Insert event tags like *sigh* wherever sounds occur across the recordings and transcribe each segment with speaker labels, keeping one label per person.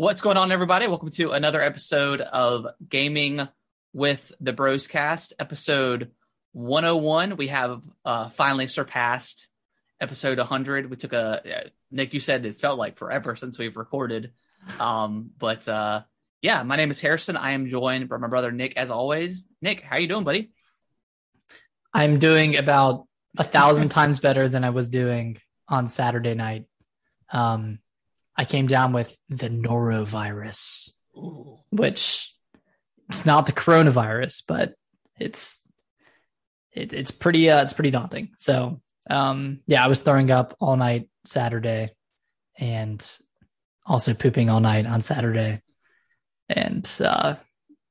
Speaker 1: What's going on, everybody? Welcome to another episode of Gaming with the Broscast, episode 101. We have uh, finally surpassed episode 100. We took a Nick. You said it felt like forever since we've recorded, um, but uh, yeah. My name is Harrison. I am joined by my brother Nick, as always. Nick, how are you doing, buddy?
Speaker 2: I'm doing about a thousand *laughs* times better than I was doing on Saturday night. Um, I came down with the norovirus, which it's not the coronavirus, but it's it, it's pretty uh, it's pretty daunting. So um, yeah, I was throwing up all night Saturday, and also pooping all night on Saturday, and uh,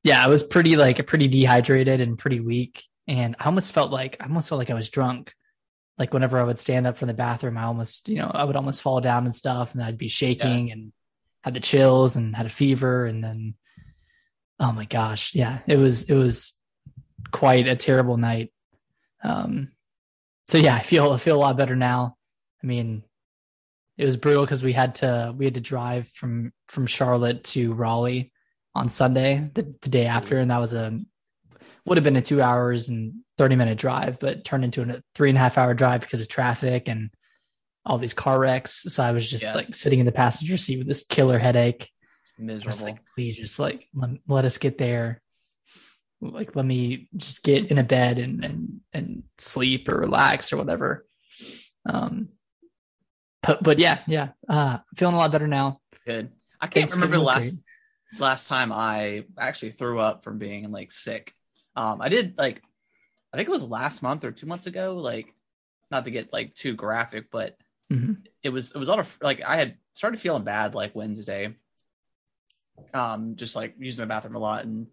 Speaker 2: yeah, I was pretty like pretty dehydrated and pretty weak, and I almost felt like I almost felt like I was drunk. Like whenever I would stand up from the bathroom, I almost you know I would almost fall down and stuff, and I'd be shaking and had the chills and had a fever, and then oh my gosh, yeah, it was it was quite a terrible night. Um, so yeah, I feel I feel a lot better now. I mean, it was brutal because we had to we had to drive from from Charlotte to Raleigh on Sunday, the, the day after, and that was a would have been a two hours and thirty minute drive, but turned into a three and a half hour drive because of traffic and all these car wrecks. So I was just
Speaker 1: Yeah.
Speaker 2: like sitting in the passenger seat with this killer headache.
Speaker 1: Miserable.
Speaker 2: like, please just like let, let us get there. Like, let me just get in a bed and and and sleep or relax or whatever. Um, but but yeah, yeah, uh, feeling a lot better now.
Speaker 1: Good. I can't remember the last last time I actually threw up from being like sick. Um, I did like I think it was last month or two months ago. Like, not to get like too graphic, but
Speaker 2: Mhm.
Speaker 1: it was it was on a like I had started feeling bad like Wednesday. Um, just like using the bathroom a lot and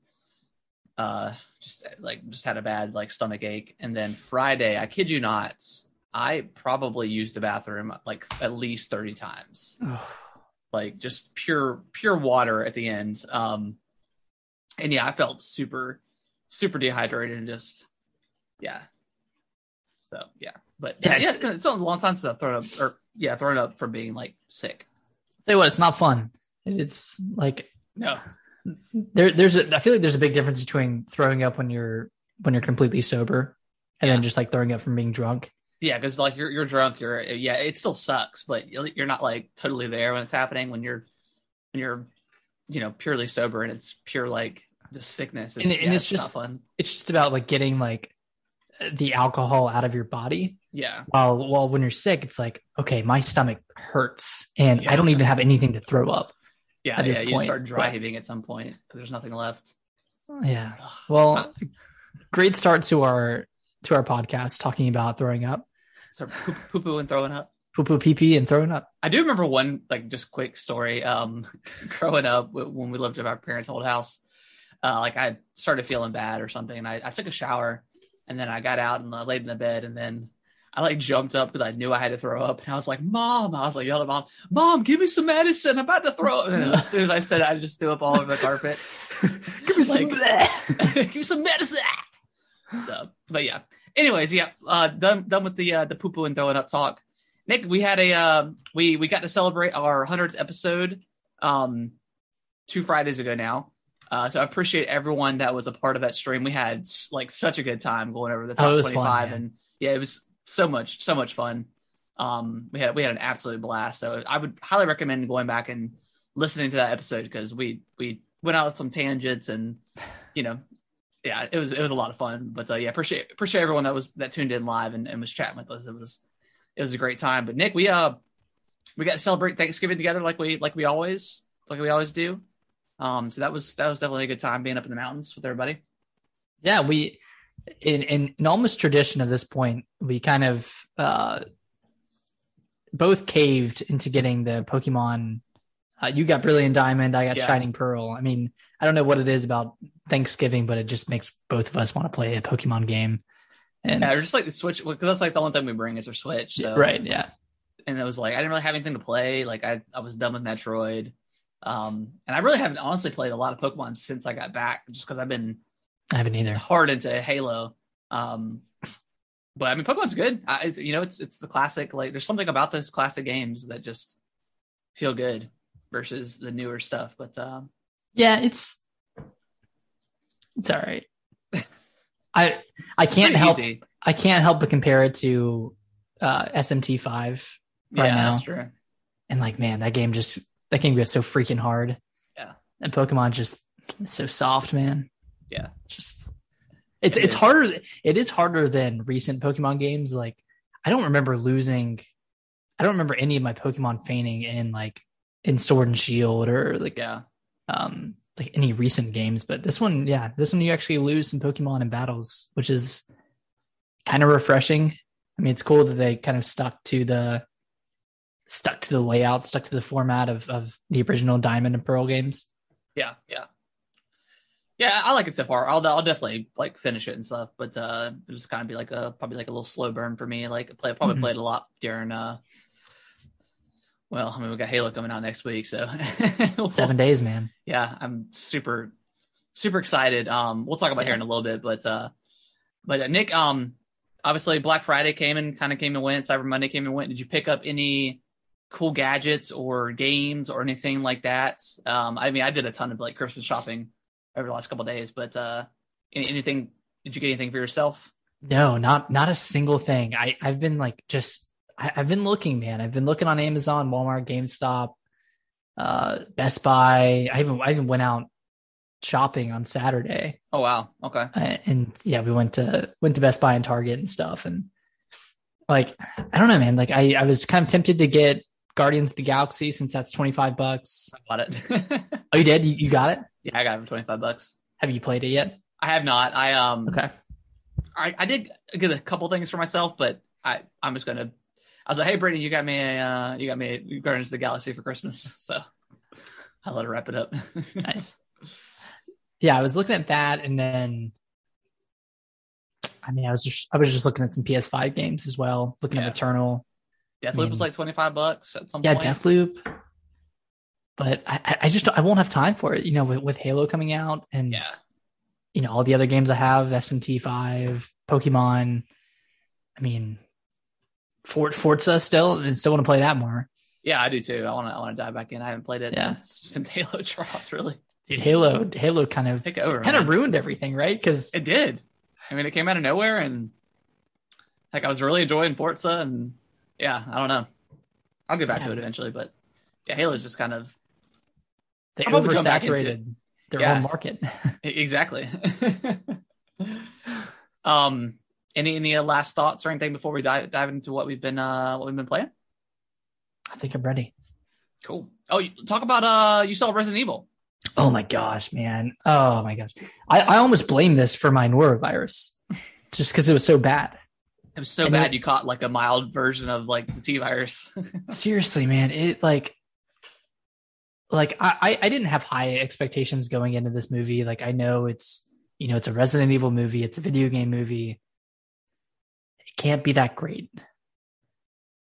Speaker 1: uh just like just had a bad like stomach ache and then friday i kid you not i probably used the bathroom like at least 30 times *sighs* like just pure pure water at the end um and yeah i felt super super dehydrated and just yeah. So yeah. But
Speaker 2: Yeah,
Speaker 1: yeah,
Speaker 2: it's-
Speaker 1: it's, been, it's been a long time since i've thrown up or yeah thrown up from being like sick.
Speaker 2: Tell you what, it's not fun. It's like
Speaker 1: no.
Speaker 2: there there's a I feel like there's a big difference between throwing up when you're when you're completely sober and then just like throwing up from being drunk.
Speaker 1: yeah because like you're, you're drunk you're yeah it still sucks but you're you're not like totally there when it's happening when you're when you're you know purely sober and it's pure like just sickness
Speaker 2: And- and
Speaker 1: yeah,
Speaker 2: it's
Speaker 1: not
Speaker 2: just-
Speaker 1: fun
Speaker 2: It's just about like getting like the alcohol out of your body.
Speaker 1: yeah
Speaker 2: While while when you're sick, it's like okay, my stomach hurts and
Speaker 1: Yeah.
Speaker 2: I don't even have anything to throw up.
Speaker 1: yeah
Speaker 2: At this
Speaker 1: yeah you start driving
Speaker 2: but-
Speaker 1: at some point because there's nothing left
Speaker 2: Yeah. Well, great start to our to our podcast talking about throwing up,
Speaker 1: poo poo and throwing up
Speaker 2: poo poo pee pee, and throwing up.
Speaker 1: I do remember one like just quick story. Um, *laughs* growing up when we lived at our parents' old house, uh, like I started feeling bad or something, and I, I took a shower, and then I got out and I laid in the bed, and then I like jumped up because I knew I had to throw up, and I was like, "Mom!" I was like yelling, at "Mom, Mom, give me some medicine! I'm about to throw up!" And as soon as I said it, I just threw up all over the carpet. *laughs*
Speaker 2: Give me
Speaker 1: some
Speaker 2: some. *laughs*
Speaker 1: give me some medicine. So, but yeah. Anyways, yeah. Uh, done done with the uh, the poo poo and throwing up talk. Nick, we had a uh, we we got to celebrate our hundredth episode um two Fridays ago now. Uh, so I appreciate everyone that was a part of that stream. We had like such a good time going over the
Speaker 2: Oh,
Speaker 1: top
Speaker 2: it was fun,
Speaker 1: twenty five, and yeah, it was so much so much fun. Um, we had we had an absolute blast. So I would highly recommend going back and listening to that episode because we we went out with some tangents and you know yeah it was it was a lot of fun but uh, yeah appreciate appreciate everyone that was that tuned in live and, and was chatting with us it was it was a great time but nick we uh we got to celebrate thanksgiving together like we like we always like we always do um so that was that was definitely a good time being up in the mountains with everybody
Speaker 2: Yeah, we in, in in almost tradition at this point, we kind of uh both caved into getting the Pokemon. Uh, you got Brilliant Diamond, I got
Speaker 1: Yeah.
Speaker 2: Shining Pearl. I mean, I don't know what it is about Thanksgiving, but it just makes both of us want to play a Pokemon game. And
Speaker 1: yeah just like the switch because that's like the only thing we bring is our switch so
Speaker 2: right, yeah,
Speaker 1: and it was like I didn't really have anything to play. Like I, I was done with Metroid, um, and I really haven't honestly played a lot of Pokemon since I got back, just because I've been
Speaker 2: I haven't either.
Speaker 1: hard into Halo. Um, but I mean, Pokemon's good. I, it's, you know, it's it's the classic. Like, there's something about those classic games that just feel good. versus the newer stuff. But um,
Speaker 2: Yeah, it's it's all right. I I can't help
Speaker 1: easy.
Speaker 2: I can't help but compare it to uh, SMT five right
Speaker 1: yeah,
Speaker 2: now. and like man, that game just that game gets so freaking hard.
Speaker 1: Yeah.
Speaker 2: and Pokemon just it's so soft, man.
Speaker 1: Yeah.
Speaker 2: just it's
Speaker 1: It
Speaker 2: it's
Speaker 1: is.
Speaker 2: harder. It is harder than recent Pokemon games. Like I don't remember losing. I don't remember any of my Pokemon feigning in like in Sword and Shield or like
Speaker 1: Yeah,
Speaker 2: um like any recent games but this one yeah this one you actually lose some pokemon in battles which is kind of refreshing i mean it's cool that they kind of stuck to the stuck to the layout stuck to the format of of the original diamond and pearl games
Speaker 1: yeah, yeah, yeah. I like it so far. I'll I'll definitely like finish it and stuff. But uh, it was kind of be like a probably like a little slow burn for me. Like I play probably
Speaker 2: Mhm.
Speaker 1: played a lot during. uh Well, I mean, we got Halo coming out next week, so *laughs*
Speaker 2: seven days man
Speaker 1: yeah i'm super super excited um we'll talk about here in a little bit but uh but uh, nick um obviously black friday came and kind of came and went cyber monday came and went did you pick up any cool gadgets or games or anything like that. Um i mean i did a ton of like christmas shopping over the last couple of days but uh any, anything did you get anything for yourself?
Speaker 2: No not not a single thing. I i've been like just I, i've been looking man. I've been looking on amazon walmart gamestop uh best buy. I even i even went out shopping on saturday.
Speaker 1: Oh wow. Okay.
Speaker 2: Uh, and yeah, we went to went to Best Buy and Target and stuff, and like I don't know, man. Like I I was kind of tempted to get Guardians of the Galaxy since that's twenty five bucks.
Speaker 1: i bought it *laughs*
Speaker 2: Oh, you did? You, you got it?
Speaker 1: yeah i got it for 25 bucks
Speaker 2: Have you played it yet?
Speaker 1: i have not i um
Speaker 2: Okay.
Speaker 1: I, I did get a couple things for myself, but I I'm just gonna. I was like, hey, Brittany, you got me a uh, you got me a Guardians of the Galaxy for Christmas, *laughs* so I'll let her wrap it up. *laughs*
Speaker 2: Nice. yeah, I was looking at that, and then I mean, I was just I was just looking at some PS5 games as well, looking
Speaker 1: Yeah.
Speaker 2: at Eternal.
Speaker 1: Deathloop
Speaker 2: I mean-
Speaker 1: was like twenty five bucks at some
Speaker 2: Yeah,
Speaker 1: point.
Speaker 2: Yeah, Deathloop. But I, I- just I won't have time for it, you know, with, with Halo coming out and
Speaker 1: Yeah.
Speaker 2: you know all the other games I have, SMT five, Pokemon. I mean, Fort Forza still, and still want to play that more.
Speaker 1: Yeah, I do too. I want to I want to dive back in. I haven't played it
Speaker 2: Yeah.
Speaker 1: since since Halo *laughs* dropped. Really,
Speaker 2: Dude, Halo, Halo kind of
Speaker 1: take over.
Speaker 2: kind of ruined everything, right? Because
Speaker 1: It did. I mean, it came out of nowhere, and like I was really enjoying Forza, and yeah, I don't know. I'll get back to it eventually, but yeah, Halo's just kind of
Speaker 2: they
Speaker 1: I'll
Speaker 2: oversaturated their
Speaker 1: Yeah.
Speaker 2: own market. *laughs*
Speaker 1: Exactly. um, any any last thoughts or anything before we dive dive into what we've been uh what we've been playing?
Speaker 2: I think I'm ready.
Speaker 1: Cool. Oh, talk about uh you saw Resident Evil.
Speaker 2: Oh my gosh, man! Oh my gosh, I, I almost blame this for my norovirus, just because it was so bad.
Speaker 1: Was so
Speaker 2: And
Speaker 1: bad
Speaker 2: it-
Speaker 1: you caught like a mild version of like the T virus. *laughs*
Speaker 2: seriously man it like like I, I I didn't have high expectations going into this movie. Like i know it's you know it's a resident evil movie. It's a video game movie. It can't be that great.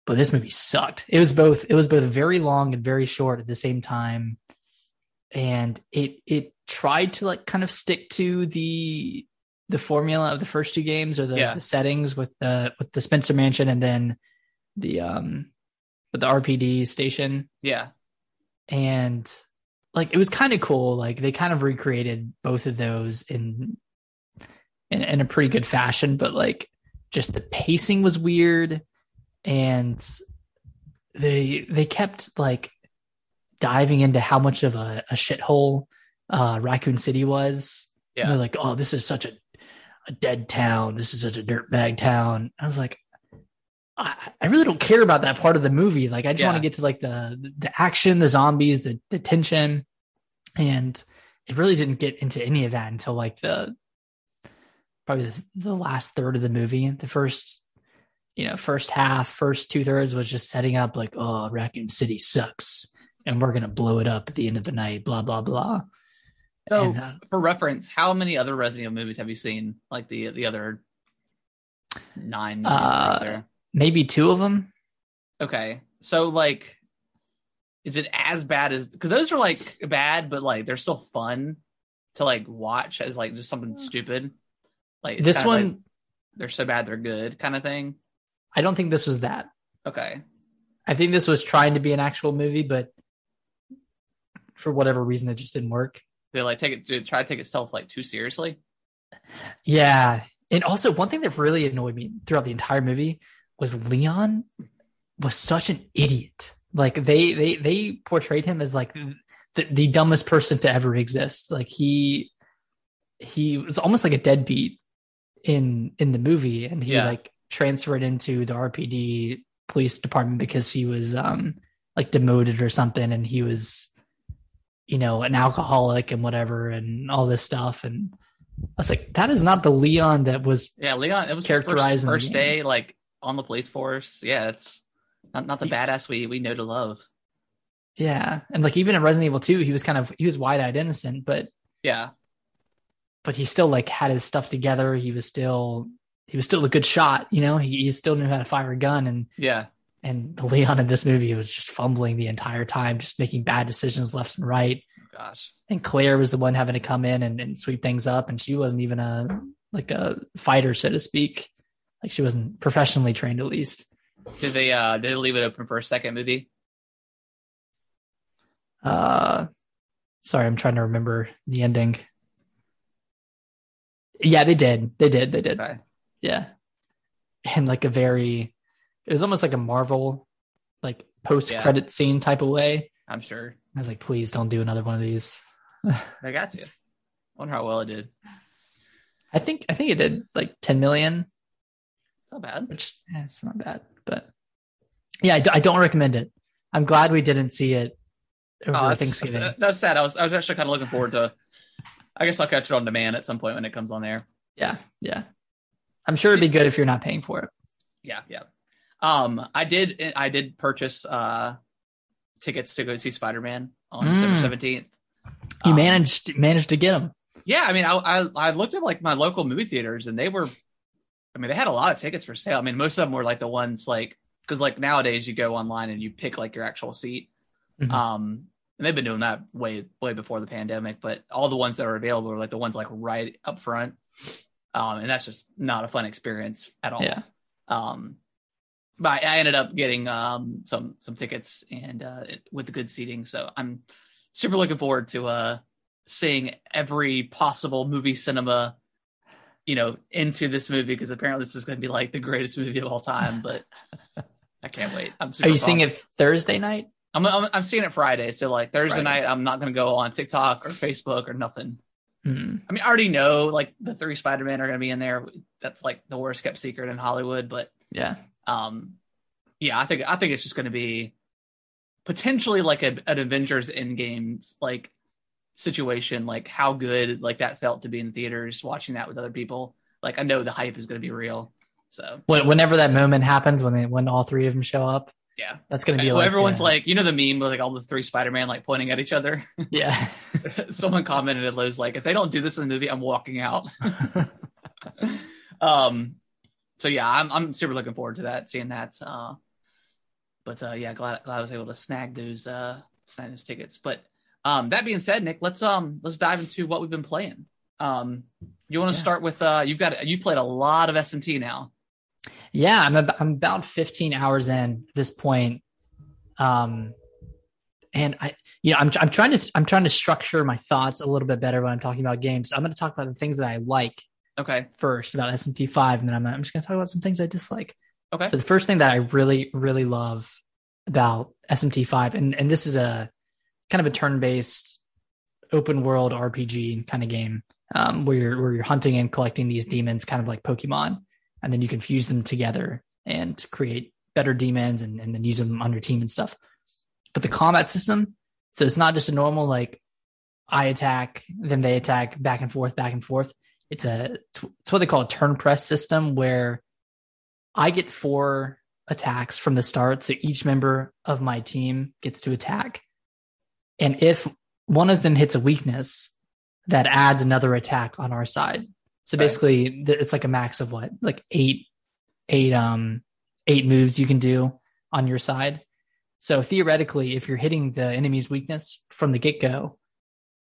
Speaker 2: But this movie sucked. It was both it was both very long and very short at the same time. And it it tried to like kind of stick to the the formula of the first two games or the,
Speaker 1: Yeah.
Speaker 2: the settings with the with the spencer mansion and then the um with the rpd station
Speaker 1: yeah.
Speaker 2: and like it was kind of cool like they kind of recreated both of those in, in in a pretty good fashion but like just the pacing was weird and they they kept like diving into how much of a, a shithole uh raccoon city was
Speaker 1: Yeah.
Speaker 2: they're like oh this is such a a dead town this is such a dirtbag town i was like I, I really don't care about that part of the movie. Like, I just
Speaker 1: Yeah.
Speaker 2: want to get to like the the action, the zombies, the the tension, and it really didn't get into any of that until like the probably the, the last third of the movie. The first, you know, first half, first two thirds was just setting up like, oh, Raccoon City sucks, and we're gonna blow it up at the end of the night. Blah blah blah.
Speaker 1: So
Speaker 2: And, uh,
Speaker 1: for reference, how many other Resident Evil movies have you seen? Like the the other nine movies that
Speaker 2: Uh,
Speaker 1: there.
Speaker 2: maybe two of them.
Speaker 1: Okay. So like is it as bad as because those are like bad, but like they're still fun to like watch as like just something stupid. Like
Speaker 2: This one,
Speaker 1: like, they're so bad they're good kind of thing.
Speaker 2: I don't think this was that.
Speaker 1: Okay.
Speaker 2: I think this was trying to be an actual movie, but for whatever reason, it just didn't work.
Speaker 1: They like take it, to try to take itself like too seriously.
Speaker 2: Yeah. And also, one thing that really annoyed me throughout the entire movie was Leon was such an idiot. Like they they they portrayed him as like the, the dumbest person to ever exist. Like he he was almost like a deadbeat in in the movie, and he
Speaker 1: Yeah.
Speaker 2: like transferred into the RPD police department because he was um like demoted or something, and he was you know an alcoholic and whatever, and all this stuff. And I was like, that is not the Leon that was
Speaker 1: Yeah, Leon. It was his first,
Speaker 2: Characterized the
Speaker 1: first day like on the police force. Yeah, it's not not the
Speaker 2: He-
Speaker 1: badass we we know to love.
Speaker 2: Yeah, and like even in Resident Evil 2, he was kind of he was wide eyed innocent, but
Speaker 1: Yeah,
Speaker 2: but he still like had his stuff together. He was still he was still a good shot, you know. He, he still knew how to fire a gun, and
Speaker 1: yeah,
Speaker 2: and *laughs* Leon in this movie was just fumbling the entire time, just making bad decisions left and right.
Speaker 1: gosh.
Speaker 2: And Claire was the one having to come in and, and sweep things up, and she wasn't even a like a fighter, so to speak. Like she wasn't professionally trained, at least.
Speaker 1: Did they uh did they leave it open for a second movie?
Speaker 2: Uh, sorry, I'm trying to remember the ending. Yeah, they did. They did. They did.
Speaker 1: Okay.
Speaker 2: Yeah. And like a very, it was almost like a Marvel, like post credit scene type of way.
Speaker 1: I'm sure
Speaker 2: I was like, please don't do another one of these. *laughs*
Speaker 1: I got to. Wonder how well it did.
Speaker 2: I think, I think it did like 10 million,
Speaker 1: It's not bad.
Speaker 2: which eh, it's not bad, but yeah, I, d- I don't recommend it. I'm glad we didn't see it over
Speaker 1: Oh, that's,
Speaker 2: Thanksgiving.
Speaker 1: that's, that's sad. I was I was actually kind of looking forward to. I guess I'll catch it on demand at some point when it comes on there.
Speaker 2: yeah. Yeah. I'm sure it'd be good if you're not paying for it.
Speaker 1: Yeah, yeah. Um, I did I did purchase uh tickets to go see Spider Man on
Speaker 2: Mm.
Speaker 1: December seventeenth.
Speaker 2: You
Speaker 1: Um,
Speaker 2: managed, managed to get them.
Speaker 1: Yeah, I mean, I, I I looked at like my local movie theaters, and they were, I mean, they had a lot of tickets for sale. I mean, most of them were like the ones like because like nowadays you go online and you pick like your actual seat.
Speaker 2: Mhm.
Speaker 1: Um, and they've been doing that way way before the pandemic, but all the ones that are available are like the ones like right up front. Um, and that's just not a fun experience at all.
Speaker 2: Yeah.
Speaker 1: Um, but I ended up getting um some some tickets and uh with good seating, so I'm super looking forward to uh seeing every possible movie cinema, you know, into this movie because apparently this is going to be like the greatest movie of all time. But I can't wait. I'm super
Speaker 2: Are you seeing it Thursday night?
Speaker 1: I'm, I'm I'm seeing it Friday, so like Thursday
Speaker 2: Friday.
Speaker 1: night, I'm not going to go on TikTok or Facebook or nothing.
Speaker 2: Hmm.
Speaker 1: I mean, I already know like the three Spider Man are going to be in there. That's like the worst kept secret in Hollywood, but
Speaker 2: Yeah.
Speaker 1: Um yeah i think i think it's just going to be potentially like a, an avengers endgame like situation like how good like that felt to be in theaters watching that with other people. Like i know the hype is going to be real so.
Speaker 2: Whenever that moment happens, when they, when all three of them show up,
Speaker 1: yeah.
Speaker 2: that's going to be
Speaker 1: Well,
Speaker 2: like
Speaker 1: everyone's
Speaker 2: uh,
Speaker 1: like you know the meme with like all the three spider-man like pointing at each other?
Speaker 2: Yeah, *laughs* *laughs*
Speaker 1: someone commented it was like if they don't do this in the movie i'm walking out. *laughs* Um so yeah i'm i'm super looking forward to that seeing that uh but uh yeah glad glad i was able to snag those uh snag those tickets but um that being said nick let's um let's dive into what we've been playing um you want to
Speaker 2: Yeah.
Speaker 1: start with uh you've got you've played a lot of smt now
Speaker 2: yeah. I'm about, I'm about 15 hours in at this point, um, and I you know I'm I'm trying to I'm trying to structure my thoughts a little bit better when I'm talking about games. I'm going to talk about the things that I like
Speaker 1: okay
Speaker 2: first about SMT five, and then I'm I'm just going to talk about some things I dislike.
Speaker 1: okay
Speaker 2: So the first thing that I really, really love about SMT5, and, and this is a kind of a turn-based open world RPG kind of game, um, where you're where you're hunting and collecting these demons, kind of like Pokemon, and then you can fuse them together and create better demons and, and then use them on your team and stuff. But the combat system, so it's not just a normal like I attack, then they attack, back and forth, back and forth. It's a it's, what they call a turn press system where I get four attacks from the start. So each member of my team gets to attack. And if one of them hits a weakness, that adds another attack on our side. So basically th- it's like a max of what? Like eight, eight, um, eight moves you can do on your side. So theoretically, if you're hitting the enemy's weakness from the get go,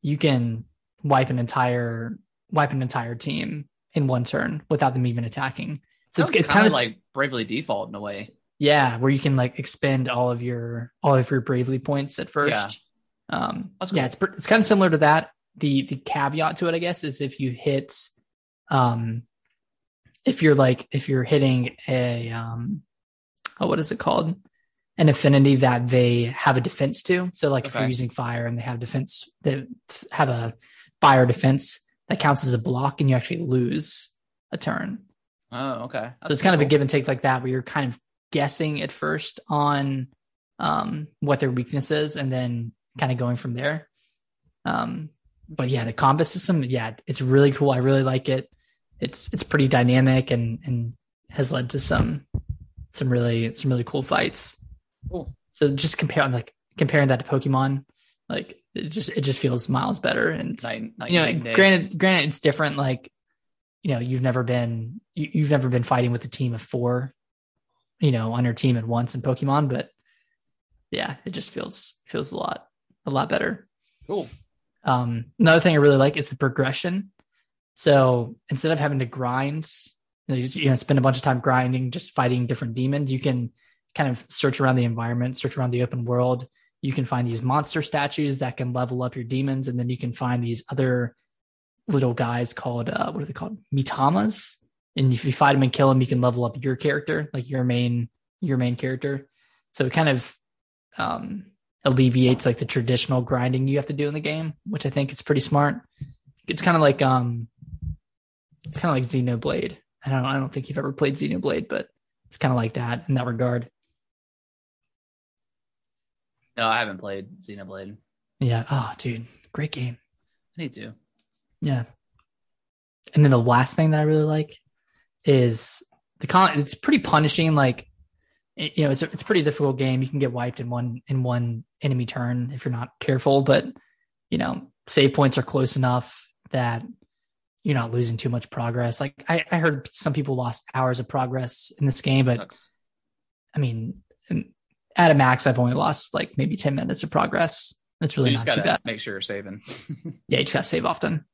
Speaker 2: you can wipe an entire, wipe an entire team in one turn without them even attacking. So it's, it's kind of
Speaker 1: like bravely default in a way
Speaker 2: yeah, where you can like expend all of your all of your bravely points at first. Um,
Speaker 1: That's
Speaker 2: Yeah, it's it's kind of similar to that. The the caveat to it, I guess, is if you hit, um, if you're like if you're hitting a um, oh, what is it called? An affinity that they have a defense to. So like if you're using fire and they have defense, they have a fire defense that counts as a block, and you actually lose a turn.
Speaker 1: Oh, okay.
Speaker 2: So it's kind of a give and take like that, where you're kind of guessing at first on um, what their weakness is, and then kind of going from there. Um, but yeah, the combat system, yeah, it's really cool. I really like it. It's it's pretty dynamic and and has led to some some really some really cool fights.
Speaker 1: Cool.
Speaker 2: So just comparing like comparing that to Pokemon, like it just it just feels miles better. And
Speaker 1: Night, night,
Speaker 2: you know,
Speaker 1: night
Speaker 2: granted, granted, it's different. Like, you know, you've never been you, you've never been fighting with a team of four, you know, on your team at once in Pokemon, but yeah, it just feels feels a lot a lot better.
Speaker 1: Cool.
Speaker 2: Um, another thing I really like is the progression. So instead of having to grind, you know, you you know, spend a bunch of time grinding, just fighting different demons, you can kind of search around the environment, search around the open world. You can find these monster statues that can level up your demons, and then you can find these other little guys called uh, what are they called? Mitamas. And if you fight them and kill them, you can level up your character, like your main your main character. So it kind of um, alleviates like the traditional grinding you have to do in the game, which I think is pretty smart. It's kind of like um, it's kind of like Xenoblade. I don't I don't think you've ever played Xenoblade, but it's kind of like that in that regard.
Speaker 1: No, I haven't played Xenoblade.
Speaker 2: Yeah. Oh, dude, great game.
Speaker 1: I need to.
Speaker 2: Yeah. And then the last thing that I really like is the con. It's pretty punishing. Like, it- you know, it's a, it's a pretty difficult game. You can get wiped in one in one enemy turn if you're not careful. But you know, save points are close enough that you're not losing too much progress. Like I, I heard some people lost hours of progress in this game, but
Speaker 1: Sucks.
Speaker 2: I mean, at a max, I've only lost like maybe ten minutes of progress. It's really not too bad.
Speaker 1: make sure you're saving. *laughs*
Speaker 2: Yeah, you just gotta save often.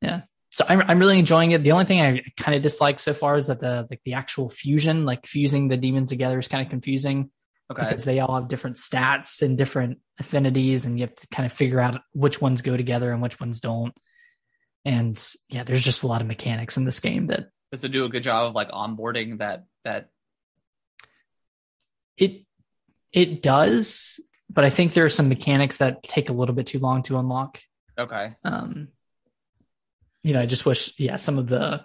Speaker 2: Yeah. So I'm I'm really enjoying it. The only thing I kind of dislike so far is that the like the actual fusion, like fusing the demons together, is kind of confusing
Speaker 1: okay.
Speaker 2: because they all have different stats and different affinities, and you have to kind of figure out which ones go together and which ones don't. And yeah, there's just a lot of mechanics in this game that
Speaker 1: Does it do a good job of like onboarding that that
Speaker 2: it it does, but I think there are some mechanics that take a little bit too long to unlock.
Speaker 1: okay.
Speaker 2: um you know i just wish yeah some of the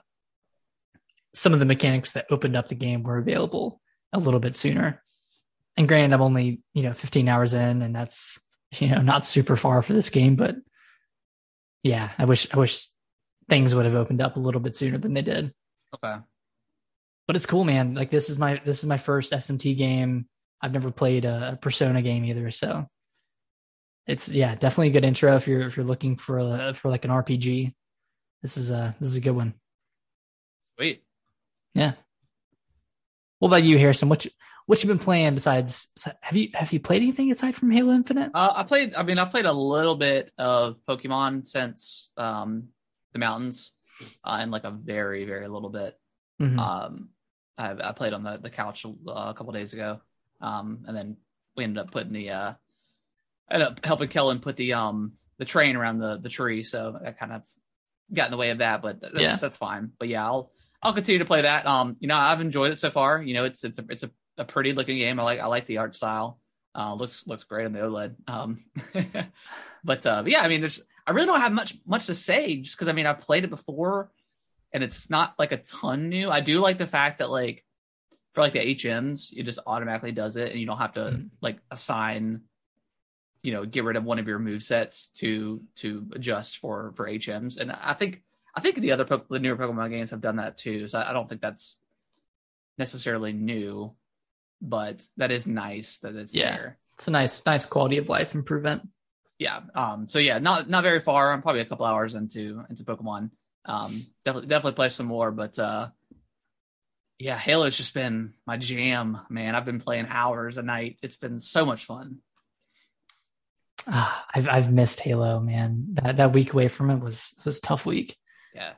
Speaker 2: some of the mechanics that opened up the game were available a little bit sooner and granted i'm only you know 15 hours in and that's you know not super far for this game but yeah i wish i wish things would have opened up a little bit sooner than they did
Speaker 1: Okay.
Speaker 2: but it's cool man like this is my this is my first smt game i've never played a, persona game either so it's yeah definitely a good intro if you're if you're looking for a for like an rpg this is a this is a good one
Speaker 1: Sweet. Yeah.
Speaker 2: What about you harrison what you what you been playing besides have you have you played anything aside from halo infinite
Speaker 1: Uh, I played. I mean, I played a little bit of Pokemon since um, the mountains, uh, and like a very, very little bit.
Speaker 2: Mhm.
Speaker 1: Um, I, I played on the the couch uh, a couple days ago, um, and then we ended up putting the. Uh, ended up helping Kellen put the um the train around the the tree, so I kind of got in the way of that, but that's,
Speaker 2: Yeah.
Speaker 1: that's fine. But yeah, I'll I'll continue to play that. Um, you know, I've enjoyed it so far. You know, it's it's a it's a, a pretty looking game. I like I like the art style. Uh, looks looks great on the OLED. Um, *laughs* but uh, but yeah, I mean, there's I really don't have much much to say just because I mean I've played it before, and it's not like a ton new. I do like the fact that like for like the HMs, it just automatically does it, and you don't have to
Speaker 2: Mhm.
Speaker 1: like assign, you know, get rid of one of your move sets to to adjust for for HMs. And I think I think the other po- the newer Pokemon games have done that too. So I, I don't think that's necessarily new, but that is nice that it's
Speaker 2: Yeah.
Speaker 1: there.
Speaker 2: it's a nice nice quality of life improvement
Speaker 1: Yeah. Um. So yeah, not not very far. I'm probably a couple hours into into Pokemon. Um. Definitely definitely play some more, but uh. Yeah, Halo's just been my jam, man. I've been playing hours a night. It's been so much fun.
Speaker 2: ah, I've I've missed Halo, man. That that week away from it was was a tough week.
Speaker 1: Yeah.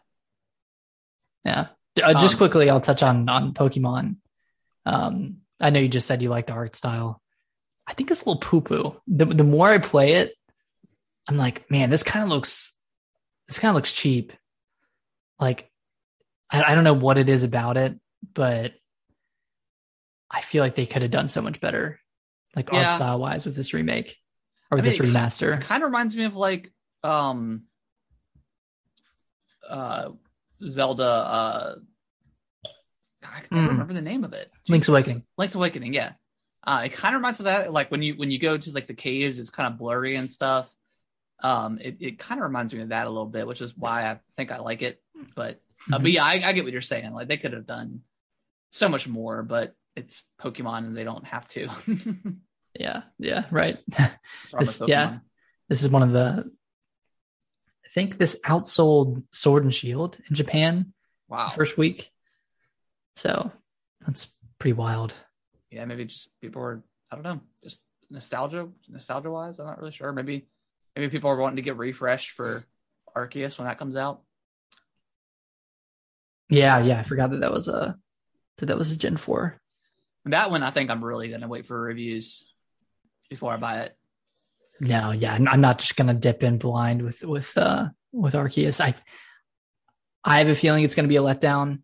Speaker 2: Yeah. Uh, just
Speaker 1: Um,
Speaker 2: quickly, I'll touch on on Pokemon. Um, I know you just said you like the art style. I think it's a little poo poo. The the more I play it, I'm like, man, this kind of looks this kind of looks cheap. Like, I, I don't know what it is about it, but I feel like they could have done so much better, like art style wise, with this remake or
Speaker 1: I
Speaker 2: this
Speaker 1: mean, it
Speaker 2: remaster.
Speaker 1: kind of reminds me of like um uh Zelda uh I can never
Speaker 2: Mm.
Speaker 1: remember the name of it.
Speaker 2: Link's
Speaker 1: Jesus.
Speaker 2: Awakening.
Speaker 1: Link's Awakening, yeah. Uh it kind of reminds me of that like when you when you go to like the caves it's kind of blurry and stuff. Um it, it kind of reminds me of that a little bit, which is why I think I like it. But uh,
Speaker 2: Mhm.
Speaker 1: but yeah, I, I get what you're saying. Like they could have done so much more, but it's Pokemon and they don't have to. *laughs*
Speaker 2: Yeah, yeah, right. *laughs* This- yeah. This is one of the. I think this outsold Sword and Shield in Japan
Speaker 1: Wow.
Speaker 2: first week, so that's pretty wild.
Speaker 1: yeah, maybe just people are I don't know, just nostalgia nostalgia wise. I'm not really sure. Maybe maybe people are wanting to get refreshed for Arceus when that comes out.
Speaker 2: Yeah, yeah, I forgot that that was a that that was a Gen Four.
Speaker 1: That one I think I'm really gonna wait for reviews before I buy it.
Speaker 2: No, yeah, I'm- not just gonna dip in blind with with uh with Arceus. I I have a feeling it's gonna be a letdown,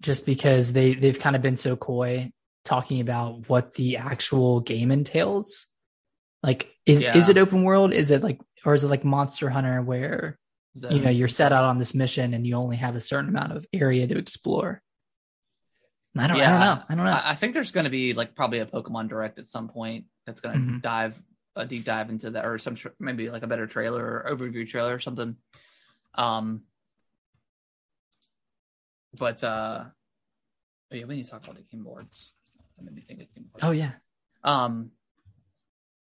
Speaker 2: just because they they've kind of been so coy talking about what the actual game entails. Like, is
Speaker 1: Yeah.
Speaker 2: is it open world? Is it like, or is it like Monster Hunter where
Speaker 1: The-
Speaker 2: you know you're set out on this mission and you only have a certain amount of area to explore? I don't, I don't know. I don't know.
Speaker 1: I, think there's gonna be like probably a Pokemon Direct at some point that's gonna
Speaker 2: Mhm.
Speaker 1: dive a deep dive into that or some tra- maybe like a better trailer or overview trailer or something. Um but uh oh yeah, we need to talk about the game boards. That made think of game boards.
Speaker 2: oh yeah,
Speaker 1: Um,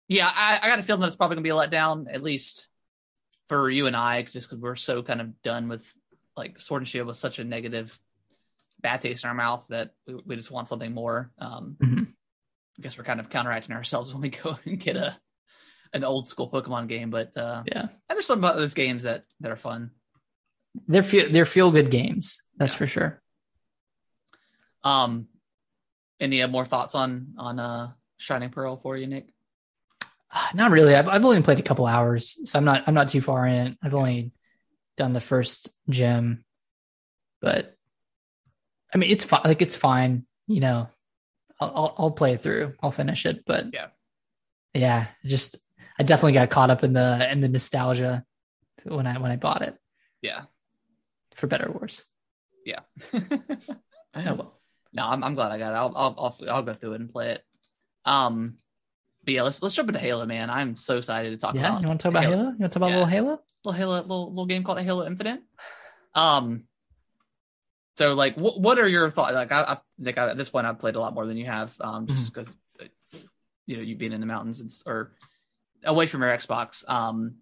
Speaker 1: yeah, I, I got a feeling that it's probably gonna be a letdown, at least for you and I, just because we're so kind of done with like Sword and Shield was such a negative, bad taste in our mouth that we, we just want something more. Um,
Speaker 2: Mhm.
Speaker 1: I guess we're kind of counteracting ourselves *laughs* when we go and get a an old school Pokemon game, but uh,
Speaker 2: yeah.
Speaker 1: and there's some about those games that that are fun.
Speaker 2: They're feel they're feel good games. That's
Speaker 1: Yeah.
Speaker 2: for sure.
Speaker 1: Um, any uh, more thoughts on on uh Shining Pearl for you, Nick?
Speaker 2: Uh, Not really. I've I've only played a couple hours, so I'm not I'm not too far in it. I've only done the first gym, but I mean it's fine. Like it's fine. You know, I'll, I'll I'll play it through. I'll finish it. But
Speaker 1: Yeah.
Speaker 2: yeah. Just I definitely got caught up in the in the nostalgia when I when I bought it
Speaker 1: Yeah,
Speaker 2: for better or worse.
Speaker 1: yeah. *laughs*
Speaker 2: Oh well.
Speaker 1: No, I'm, I'm glad I got it. I'll, I'll I'll I'll go through it and play it. Um, but yeah, let's let's jump into Halo, man. I'm so excited to talk
Speaker 2: Yeah.
Speaker 1: about Yeah,
Speaker 2: You want to talk about Halo? You want to talk about
Speaker 1: Yeah.
Speaker 2: little Halo?
Speaker 1: little Halo, little little game called Halo Infinite. Um, so like, what what are your thoughts? Like, I, I like I, at this point, I've played a lot more than you have. Um, just because you know you've been in the mountains and or away from your Xbox. Um,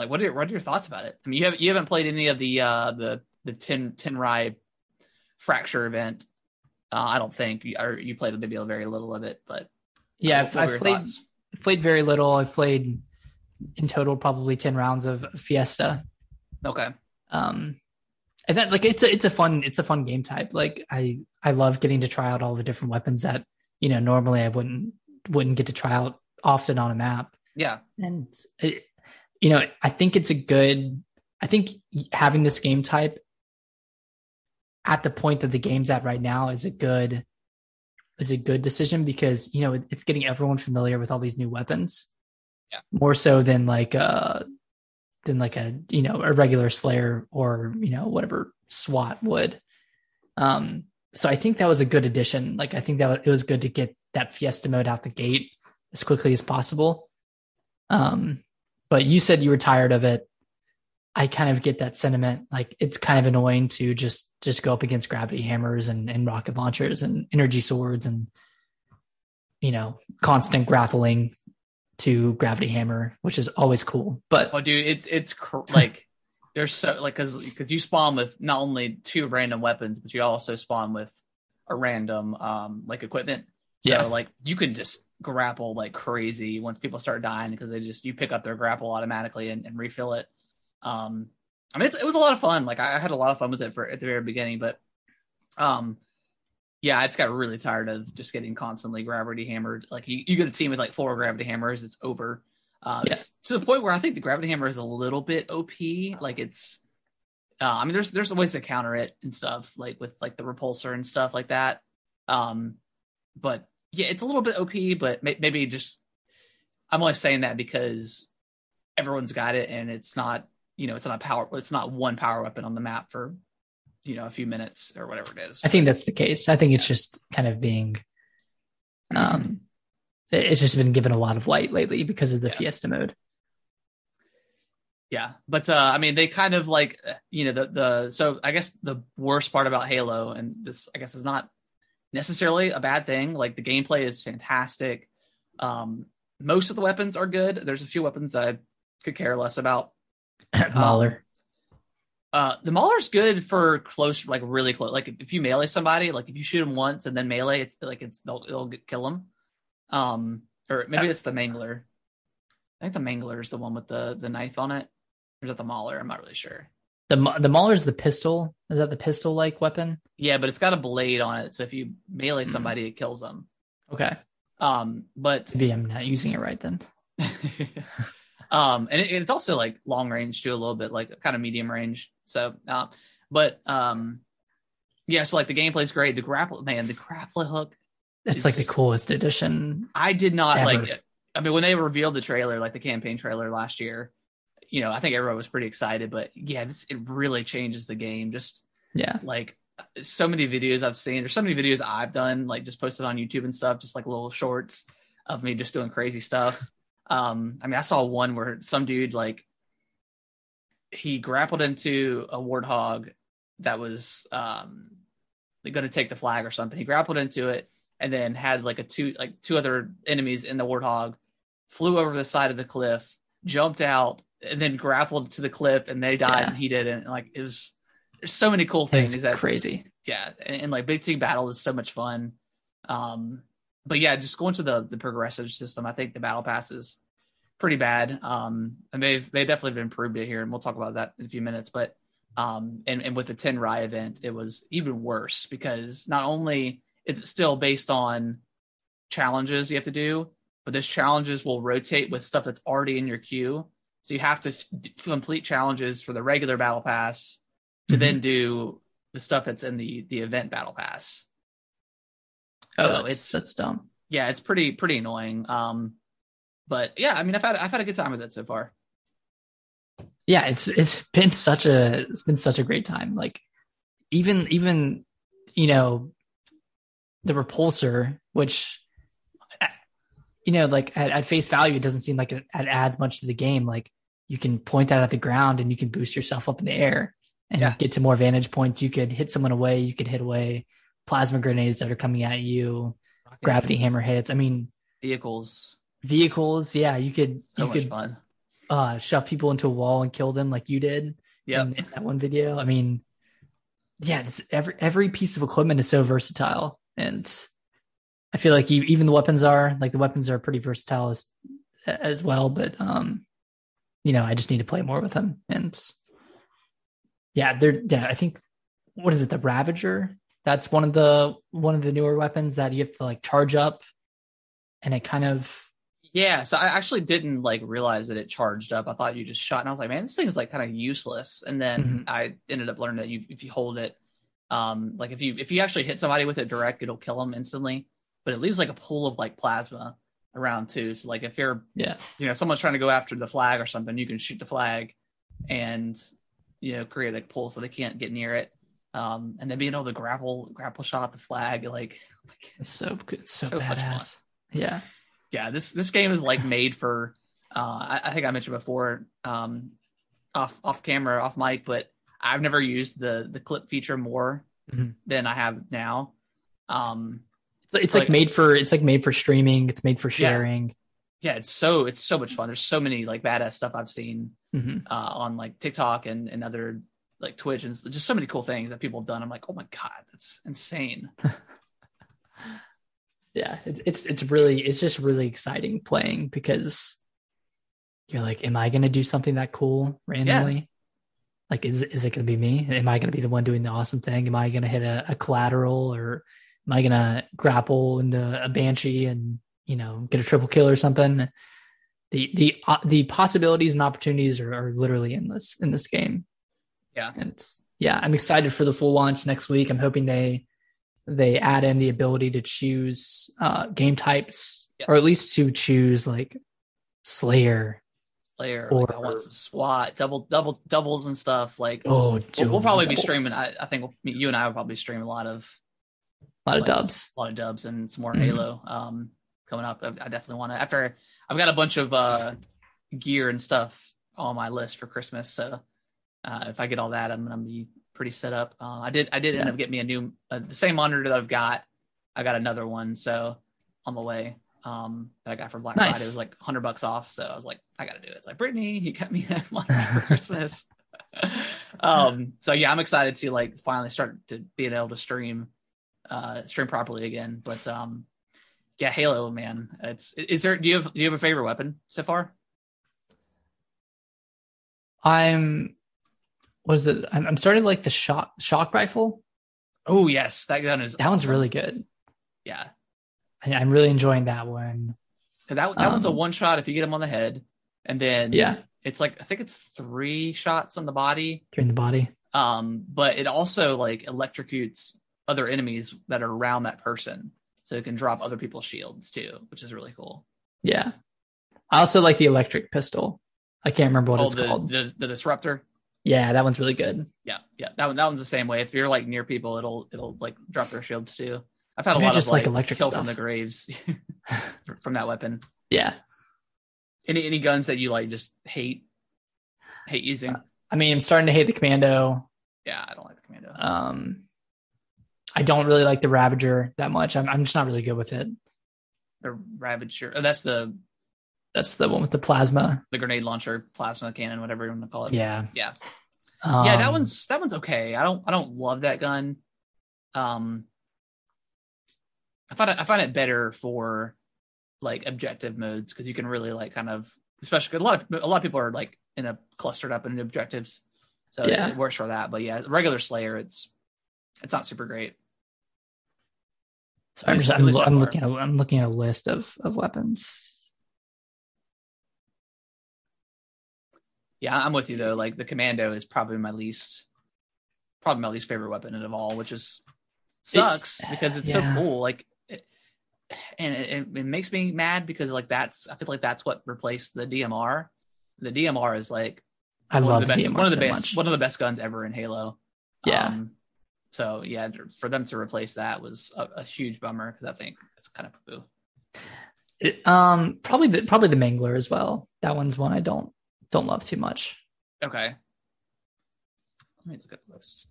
Speaker 1: like, what are your, what are your thoughts about it? I mean, you haven't you haven't played any of the uh the the Tin Tenrai fracture event. Uh, I don't think you, or you played maybe a very little of it, but
Speaker 2: Yeah, I've, I've played
Speaker 1: thoughts?
Speaker 2: played very little. I've played in total probably ten rounds of Fiesta.
Speaker 1: Okay,
Speaker 2: Um, and that like it's a it's a fun it's a fun game type. Like I I love getting to try out all the different weapons that you know normally I wouldn't wouldn't get to try out often on a map.
Speaker 1: yeah,
Speaker 2: And it, you know I think it's a good. I think having this game type at the point that the game's at right now is a good is a good decision because you know it- it's getting everyone familiar with all these new weapons.
Speaker 1: Yeah.
Speaker 2: More so than like uh than like a you know a regular Slayer or you know whatever SWAT would. Um, so I think that was a good addition. Like I think that it was good to get that Fiesta mode out the gate as quickly as possible. Um, but you said you were tired of it. I kind of get that sentiment. Like it's kind of annoying to just just go up against gravity hammers and, and rocket launchers and energy swords and you know constant grappling to gravity hammer, which is always cool. But
Speaker 1: Oh, dude, it's it's cr- like there's so like because because you spawn with not only two random weapons, but you also spawn with a random um like equipment. So
Speaker 2: Yeah.
Speaker 1: like you can just grapple like crazy once people start dying because they just you pick up their grapple automatically and, and refill it. Um, I mean it's, it was a lot of fun. Like I, I had a lot of fun with it for at the very beginning, but um, Yeah, I just got really tired of just getting constantly gravity hammered. Like you, you get a team with like four gravity hammers, it's over. Uh,
Speaker 2: Yeah.
Speaker 1: it's to the point where I think the gravity hammer is a little bit OP. Like it's, uh, I mean, there's there's ways to counter it and stuff, like with like the repulsor and stuff like that. Um, but yeah, it's a little bit OP, but may- maybe just I'm only saying that because everyone's got it, and it's not you know it's not a power, it's not one power weapon on the map for you know a few minutes or whatever it is.
Speaker 2: I think that's the case. I think it's just kind of being, um, it's just been given a lot of light lately because of the
Speaker 1: Yeah.
Speaker 2: Fiesta mode.
Speaker 1: Yeah, but uh, I mean, they kind of like uh, you know the the so I guess the worst part about Halo, and this I guess is not necessarily a bad thing. Like the gameplay is fantastic. Um, most of the weapons are good. There's a few weapons I could care less about. *clears throat*
Speaker 2: Mauler.
Speaker 1: Uh, the Mauler's good for close, like really close. Like if you melee somebody, like if you shoot them once and then melee, it's like it's they'll it'll kill them. Um, or maybe it's the Mangler. I think the Mangler is the one with the the knife on it. Or is that the Mauler? I'm not really sure.
Speaker 2: The the Mauler is the pistol. Is that the pistol like weapon?
Speaker 1: Yeah, but it's got a blade on it, so if you melee
Speaker 2: Hmm.
Speaker 1: somebody, it kills them.
Speaker 2: Okay,
Speaker 1: Um, but
Speaker 2: maybe I'm not using it right then. *laughs*
Speaker 1: um, and it, it's also like long range too, a little bit like kind of medium range. So, uh, but um, yeah, so like the gameplay's great. The grapple, man, the grapple hook.
Speaker 2: It's like the coolest addition.
Speaker 1: I did not
Speaker 2: Ever.
Speaker 1: like. I mean, when they revealed the trailer, like the campaign trailer last year, you know, I think everyone was pretty excited. But yeah, this it really changes the game. Just
Speaker 2: Yeah,
Speaker 1: like so many videos I've seen, or so many videos I've done, like just posted on YouTube and stuff, just like little shorts of me just doing crazy stuff. Um, I mean, I saw one where some dude like he grappled into a warthog that was um going to take the flag or something. He grappled into it and then had like a two like two other enemies in the warthog, flew over the side of the cliff, jumped out, and then grappled to the cliff, and they died
Speaker 2: Yeah.
Speaker 1: and he didn't. Like it was. There's so many cool
Speaker 2: it's
Speaker 1: things that
Speaker 2: crazy.
Speaker 1: yeah, and, and like big team battle is so much fun. Um, but yeah, just going to the the progressive system, I think the battle pass is pretty bad. Um, and they've they definitely improved it here, and we'll talk about that in a few minutes. But um, and and with the Tenrai event, it was even worse because not only is it still based on challenges you have to do, but those challenges will rotate with stuff that's already in your queue. So you have to f- complete challenges for the regular battle pass to
Speaker 2: Mhm.
Speaker 1: then do the stuff that's in the the event battle pass.
Speaker 2: Oh,
Speaker 1: So
Speaker 2: that's,
Speaker 1: it's-
Speaker 2: that's dumb.
Speaker 1: Yeah, it's pretty pretty annoying. Um, but yeah, I mean, I've had I've had a good time with it so far.
Speaker 2: yeah it's it's been such a it's been such a great time. Like even even you know the repulsor which you know like at, at face value it doesn't seem like it, it adds much to the game. Like you can point that at the ground and you can boost yourself up in the air and
Speaker 1: Yeah.
Speaker 2: get to more vantage points. You could hit someone away you could hit away. Plasma grenades that are coming at you gravity hammer hits. I mean
Speaker 1: vehicles,
Speaker 2: vehicles yeah you could
Speaker 1: so
Speaker 2: you could
Speaker 1: fun.
Speaker 2: uh shove people into a wall and kill them like you did
Speaker 1: Yep.
Speaker 2: in, in that one video. I mean, yeah, it's every every piece of equipment is so versatile, and I feel like even the weapons are like the weapons are pretty versatile as as well. But um, you know, I just need to play more with them, and yeah, they're yeah. I think what is it, the Ravager? That's one of the one of the newer weapons that you have to like charge up, and it kind of
Speaker 1: Yeah, so I actually didn't like realize that it charged up. I thought you just shot, and I was like, man, this thing is like kind of useless. And then
Speaker 2: Mhm.
Speaker 1: I ended up learning that you if you hold it, um, like if you if you actually hit somebody with it direct, it'll kill them instantly. But it leaves like a pool of like plasma around too. So like if you're
Speaker 2: yeah
Speaker 1: you know someone's trying to go after the flag or something, you can shoot the flag, and you know create a pool so they can't get near it. Um, and then being able to grapple grapple shot the flag, like, *laughs* like
Speaker 2: it's so good, so,
Speaker 1: So
Speaker 2: badass. Yeah,
Speaker 1: yeah, this this game is like made for. Uh, I, I think I mentioned before, um, off off camera, off mic, but I've never used the the clip feature more
Speaker 2: Mhm.
Speaker 1: than I have now. Um,
Speaker 2: It's, it's
Speaker 1: Like-
Speaker 2: like made for it's like made for streaming. It's made for sharing.
Speaker 1: yeah, it's so it's so much fun. There's so many like badass stuff I've seen
Speaker 2: Mhm.
Speaker 1: uh, on like TikTok and and other like Twitch and just so many cool things that people have done. I'm like, oh my god, that's insane. *laughs*
Speaker 2: Yeah, it's it's it's really it's just really exciting playing because you're like, am I going to do something that cool randomly? Like, is is it going to be me? Am I going to be the one doing the awesome thing? Am I going to hit a, a collateral or Am I gonna grapple into a banshee and you know get a triple kill or something? The the uh, the possibilities and opportunities are, are literally endless in this game.
Speaker 1: Yeah.
Speaker 2: and it's, yeah, I'm excited for the full launch next week. I'm hoping they they add in the ability to choose uh, game types, or at least to choose like Slayer.
Speaker 1: Player, like, I
Speaker 2: or-
Speaker 1: want some SWAT, double, double, doubles and stuff. Like,
Speaker 2: Oh,
Speaker 1: we'll, we'll probably be streaming. I, I think we'll, you and I will probably stream a lot of
Speaker 2: a lot of dubs.
Speaker 1: a lot of dubs and some more
Speaker 2: Mhm.
Speaker 1: Halo um, coming up. I, I definitely want to. After I've got a bunch of uh, gear and stuff on my list for Christmas, so uh, if I get all that, I'm gonna be pretty set up. Uh, I did. I did end up getting me a new, uh, the same monitor that I've got. I got another one, so on the way. Um, that I got for Black
Speaker 2: Nice.
Speaker 1: Friday it was like hundred bucks off, so I was like, I gotta do it. It's like Brittany, you got me *laughs* a monitor *laughs* for Christmas. *laughs* um, so yeah, I'm excited to like finally start to being able to stream, uh, stream properly again. But um, yeah, Halo, man, it's is there? Do you have do you have a favorite weapon so far?
Speaker 2: I'm was it? I'm, I'm starting like the shock shock rifle.
Speaker 1: Oh yes, that gun is
Speaker 2: That one's really good.
Speaker 1: yeah.
Speaker 2: I, I'm really enjoying that one.
Speaker 1: that that one's a
Speaker 2: Um,
Speaker 1: one shot if you get him on the head, and then
Speaker 2: Yeah,
Speaker 1: it's like I think it's three shots on the body.
Speaker 2: Three in the body.
Speaker 1: Um, but it also like electrocutes other enemies that are around that person, so it can drop other people's shields too, which is really cool.
Speaker 2: Yeah. I also like the electric pistol. I can't remember what
Speaker 1: oh,
Speaker 2: it's
Speaker 1: the,
Speaker 2: called.
Speaker 1: the the disruptor.
Speaker 2: Yeah, that one's really good.
Speaker 1: Yeah, yeah, that one that one's the same way. If you're like near people, it'll it'll like drop their shields too. I've had a
Speaker 2: Maybe
Speaker 1: lot
Speaker 2: just
Speaker 1: of
Speaker 2: like
Speaker 1: like,
Speaker 2: electric
Speaker 1: kill
Speaker 2: stuff.
Speaker 1: from the graves *laughs* from that weapon.
Speaker 2: Yeah.
Speaker 1: Any any guns that you like just hate hate using?
Speaker 2: I mean, I'm starting to hate the commando.
Speaker 1: yeah, I don't like the commando.
Speaker 2: Um, I don't really like the Ravager that much. I'm, I'm just not really good with it.
Speaker 1: the Ravager. Oh, that's the
Speaker 2: That's the one with the plasma.
Speaker 1: the grenade launcher, plasma cannon, whatever you want to call it.
Speaker 2: Yeah.
Speaker 1: Yeah. yeah, that
Speaker 2: Um,
Speaker 1: one's that one's okay. I don't I don't love that gun. Um, I find it I find it better for like objective modes because you can really like kind of especially a lot of a lot of people are like in a clustered up in objectives, so
Speaker 2: Yeah.
Speaker 1: it, works for that. But yeah, regular Slayer, it's it's not super great.
Speaker 2: So I'm, just, I'm, I'm looking at I'm looking at a list of of weapons.
Speaker 1: Yeah, I'm with you though. Like the commando is probably my least, probably my least favorite weapon of all, which is sucks because it's
Speaker 2: yeah.
Speaker 1: so cool. Like, it, and it, it, it makes me mad because like that's I feel like that's what replaced the DMR. The DMR is like
Speaker 2: I
Speaker 1: one
Speaker 2: love
Speaker 1: of the best,
Speaker 2: DMR
Speaker 1: one of the
Speaker 2: so
Speaker 1: best,
Speaker 2: much.
Speaker 1: one of the best guns ever in Halo.
Speaker 2: Yeah.
Speaker 1: Um, so yeah, for them to replace that was a, a huge bummer because I think it's kind of poo.
Speaker 2: It- um, probably the probably the Mangler as well. That one's one I don't don't love too much.
Speaker 1: Okay. Let me look at the list.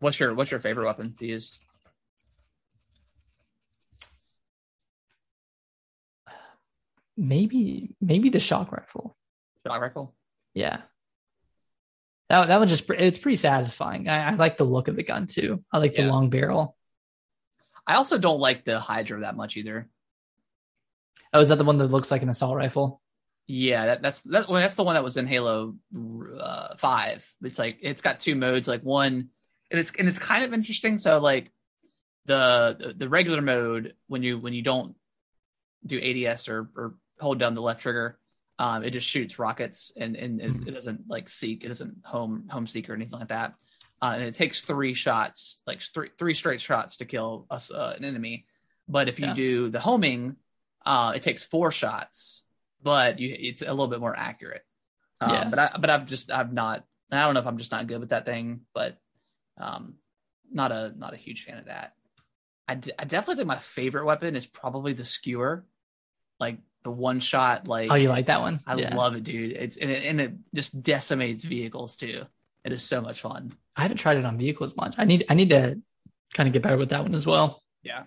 Speaker 1: What's your What's your favorite weapon to use?
Speaker 2: Maybe maybe the shock rifle.
Speaker 1: Shock rifle.
Speaker 2: Yeah. That that one just it's pretty satisfying. I, I like the look of the gun too. I like the long barrel.
Speaker 1: I also don't like the Hydra that much either.
Speaker 2: Oh, is that the one that looks like an assault rifle?
Speaker 1: Yeah, that, that's that's well, that's the one that was in Halo uh, Five. It's like it's got two modes, like one, and it's and it's kind of interesting. So like the the, regular mode when you when you don't do ADS or or hold down the left trigger, um, it just shoots rockets and and
Speaker 2: Mhm.
Speaker 1: it doesn't like seek, it doesn't home home seek or anything like that. Uh, and it takes three shots, like three three straight shots to kill us uh, an enemy. But if you
Speaker 2: Yeah.
Speaker 1: do the homing, uh, it takes four shots, but you it's a little bit more accurate. Um,
Speaker 2: Yeah.
Speaker 1: But I but I've just I've not I don't know if I'm just not good with that thing, but um, not a not a huge fan of that. I, d- I definitely think my favorite weapon is probably the skewer, like the one shot. Like
Speaker 2: Oh, you like that one?
Speaker 1: I
Speaker 2: yeah.
Speaker 1: love it, dude. It's and it, and it just decimates vehicles too. It is so much fun.
Speaker 2: I haven't tried it on vehicles much. I need I need to kind of get better with that one as well.
Speaker 1: Yeah.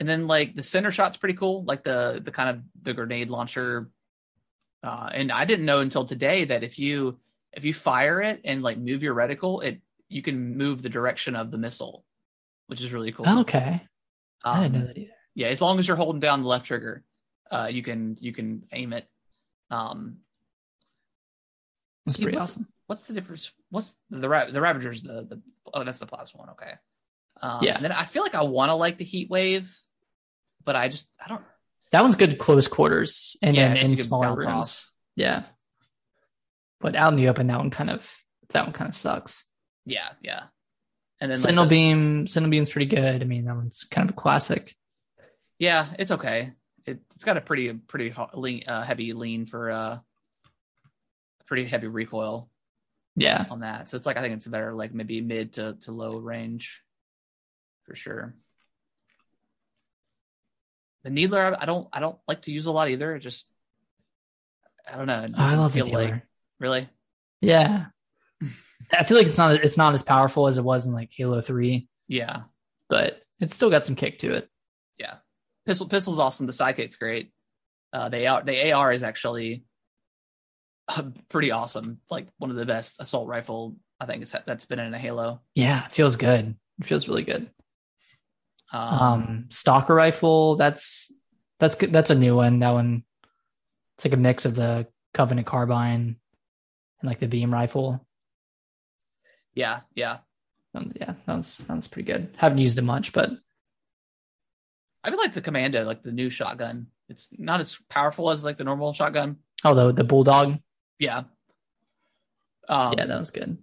Speaker 1: And then like the Cindershot's pretty cool, like the the kind of the grenade launcher. Uh, and I didn't know until today that if you if you fire it and like move your reticle, it you can move the direction of the missile, which is really cool.
Speaker 2: Okay. I didn't
Speaker 1: Um,
Speaker 2: know that either.
Speaker 1: yeah as long as you're holding down the left trigger uh you can you can aim it um
Speaker 2: That's
Speaker 1: see,
Speaker 2: pretty
Speaker 1: what's,
Speaker 2: awesome.
Speaker 1: what's the difference what's the Ra- the ravager's the the oh that's the plasma one okay Um,
Speaker 2: Yeah.
Speaker 1: And then I feel like I want to like the Heat Wave, but I just I don't.
Speaker 2: That one's good close quarters and
Speaker 1: Yeah,
Speaker 2: in
Speaker 1: can
Speaker 2: smaller rooms.
Speaker 1: off.
Speaker 2: Yeah. But out in the open, that one kind of that one kind of sucks.
Speaker 1: Yeah, yeah. And then like,
Speaker 2: Sentinel
Speaker 1: the-
Speaker 2: beam, Sentinel beam's pretty good. I mean, that one's kind of a classic.
Speaker 1: Yeah, it's okay. It, it's got a pretty pretty lean, uh, heavy lean for uh, pretty heavy recoil
Speaker 2: Yeah.
Speaker 1: on that. So it's like I think it's better like maybe mid to, to low range for sure. The needler I don't I don't like to use a lot either. It just I don't know.
Speaker 2: I love the
Speaker 1: feel like
Speaker 2: Needler.
Speaker 1: really.
Speaker 2: Yeah. *laughs* I feel like it's not it's not as powerful as it was in like Halo 3,
Speaker 1: Yeah.
Speaker 2: but it's still got some kick to it.
Speaker 1: Yeah. Pistol pistol's awesome. The sidekick's great. Uh they are the AR is actually uh, pretty awesome. Like one of the best assault rifle I think it's that's been in a Halo.
Speaker 2: Yeah, it feels good. It feels really good.
Speaker 1: Um,
Speaker 2: Um, stalker rifle. That's that's good. That's a new one. That one. It's like a mix of the Covenant carbine and like the beam rifle.
Speaker 1: yeah, yeah.
Speaker 2: Um, yeah, that one's pretty good. Haven't used it much, but
Speaker 1: I would like the commando, like the new shotgun. It's not as powerful as like the normal shotgun.
Speaker 2: although the bulldog,
Speaker 1: Yeah. Um,
Speaker 2: yeah, that was good.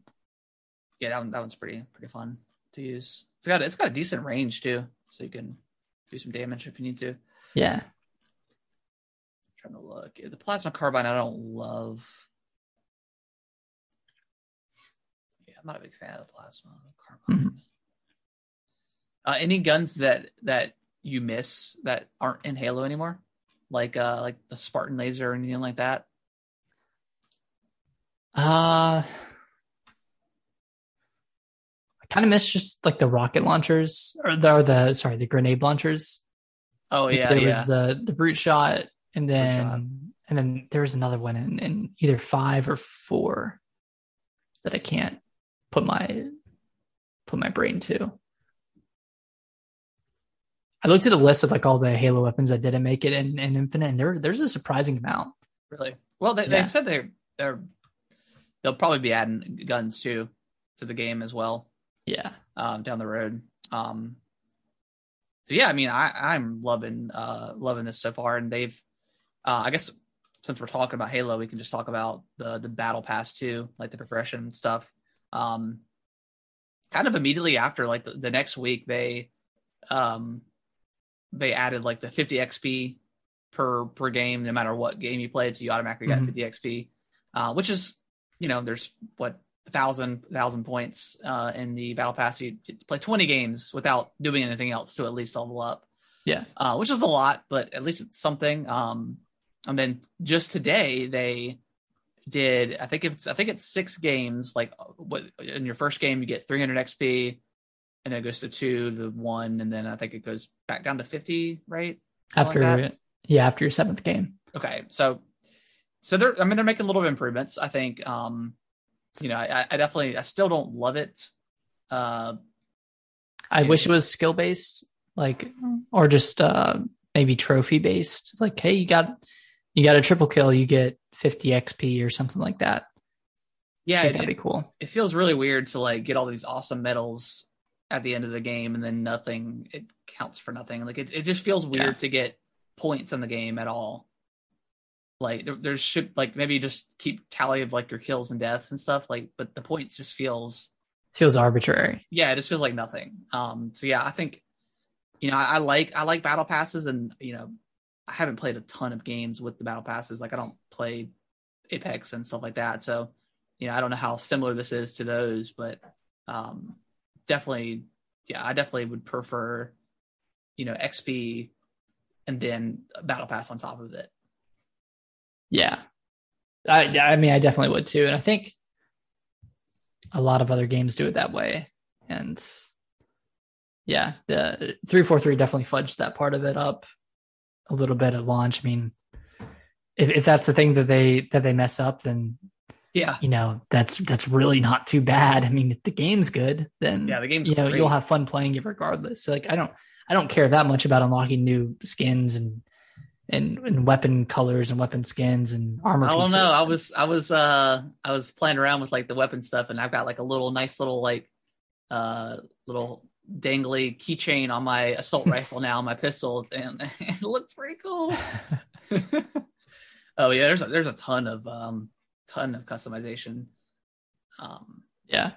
Speaker 1: yeah, that, one, that one's pretty pretty fun to use. It's got it's got a decent range too, so you can do some damage if you need to.
Speaker 2: Yeah,
Speaker 1: trying to look. The plasma carbine I don't love. Yeah, I'm not a big fan of the plasma carbine. Uh, any guns that that you miss that aren't in Halo anymore, like uh like the Spartan laser or anything like that.
Speaker 2: uh, kind of miss just like the rocket launchers or the, or the sorry the grenade launchers.
Speaker 1: Oh yeah,
Speaker 2: there
Speaker 1: yeah.
Speaker 2: was the the brute shot, and then
Speaker 1: shot.
Speaker 2: and then there was another one in, in either five or four that I can't put my put my brain to. I looked at a list of like all the Halo weapons that didn't make it in, in Infinite, and there there's a surprising amount.
Speaker 1: Really? Well, they,
Speaker 2: Yeah.
Speaker 1: they said they're they're they'll probably be adding guns too to the game as well
Speaker 2: Yeah,
Speaker 1: um, down the road. Um, so yeah, I mean, I I'm loving uh loving this so far, and they've uh, I guess since we're talking about Halo, we can just talk about the the battle pass too, like the progression stuff. Um, kind of immediately after, like the, the next week, they um they added like the 50 XP per per game, no matter what game you played, so you automatically got
Speaker 2: Mhm.
Speaker 1: 50 XP, uh, which is you know there's what thousand thousand points uh, in the battle pass. You play 20 games without doing anything else to at least level up
Speaker 2: yeah,
Speaker 1: uh, which is a lot, but at least it's something. Um, and then just today they did. I think it's I think it's six games. Like what in your first game you get 300 XP, and then it goes to two, the one, and then I think it goes back down to 50, right? Something
Speaker 2: after
Speaker 1: like
Speaker 2: yeah after your seventh game.
Speaker 1: Okay, so so they're I mean they're making a little improvements. I think um, you know I, I definitely I still don't love it. Uh,
Speaker 2: I
Speaker 1: Yeah.
Speaker 2: wish it was skill based, like or just uh maybe trophy based. Like, hey, you got you got a triple kill, you get 50 XP or something like that.
Speaker 1: yeah, it,
Speaker 2: that'd be cool.
Speaker 1: it feels really weird to like get all these awesome medals at the end of the game and then nothing it counts for nothing like it, it just feels weird
Speaker 2: Yeah.
Speaker 1: to get points in the game at all like there, there should like maybe just keep tally of like your kills and deaths and stuff like but the points just feels
Speaker 2: Feels arbitrary.
Speaker 1: yeah it just feels like nothing. Um so yeah i think you know I, I like i like battle passes and you know i haven't played a ton of games with the battle passes. Like i don't play apex and stuff like that. So you know i don't know how similar this is to those but um definitely yeah i definitely would prefer you know xp and then battle pass on top of it
Speaker 2: Yeah. I I mean I definitely would too. And I think a lot of other games do it that way. And yeah, the 343 definitely fudged that part of it up a little bit at launch. I mean, if if that's the thing that they that they mess up, then
Speaker 1: yeah
Speaker 2: you know that's that's really not too bad. I mean, if the game's good, then
Speaker 1: yeah the game's
Speaker 2: you know
Speaker 1: great.
Speaker 2: you'll have fun playing it regardless. So like I don't I don't care that much about unlocking new skins and and, and weapon colors and weapon skins and armor.
Speaker 1: I don't know. I was I was uh I was playing around with like the weapon stuff and I've got like a little nice little like uh little dangly keychain on my assault *laughs* rifle now, my pistol, and, *laughs* and it looks pretty cool. *laughs* oh yeah, there's a, there's a ton of um ton of customization. Um,
Speaker 2: yeah,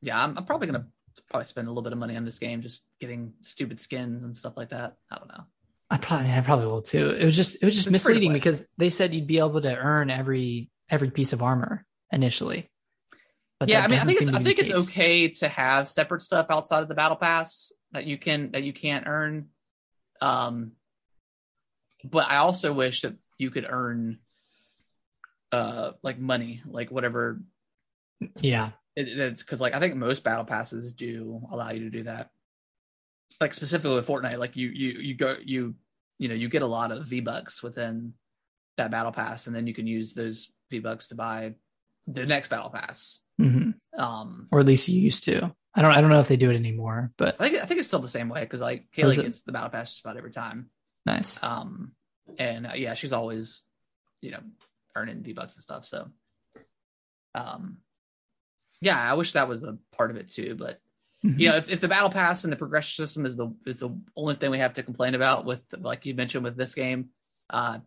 Speaker 1: yeah, I'm, I'm probably gonna probably spend a little bit of money on this game, just getting stupid skins and stuff like that. I don't know.
Speaker 2: I probably I probably will too. It was just it was just
Speaker 1: It's
Speaker 2: misleading because they said you'd be able to earn every every piece of armor initially. But
Speaker 1: yeah, I mean, I think it's I think it's
Speaker 2: case.
Speaker 1: okay to have separate stuff outside of the battle pass that you can that you can't earn. Um, but I also wish that you could earn, uh, like money, like whatever
Speaker 2: Yeah,
Speaker 1: it, it's because like I think most battle passes do allow you to do that. Like specifically with Fortnite, like you you you go you you know you get a lot of V bucks within that battle pass, and then you can use those V bucks to buy the next battle pass.
Speaker 2: hmm
Speaker 1: Um,
Speaker 2: or at least you used to. I don't I don't know if they do it anymore, but
Speaker 1: I think I think it's still the same way because like Kaylee gets the battle pass just about every time.
Speaker 2: nice.
Speaker 1: Um, and uh, yeah, she's always you know earning V bucks and stuff. So, um, yeah, I wish that was a part of it too, but
Speaker 2: Mhm.
Speaker 1: you know, if, if the battle pass and the progression system is the is the only thing we have to complain about with like you mentioned with this game, uh,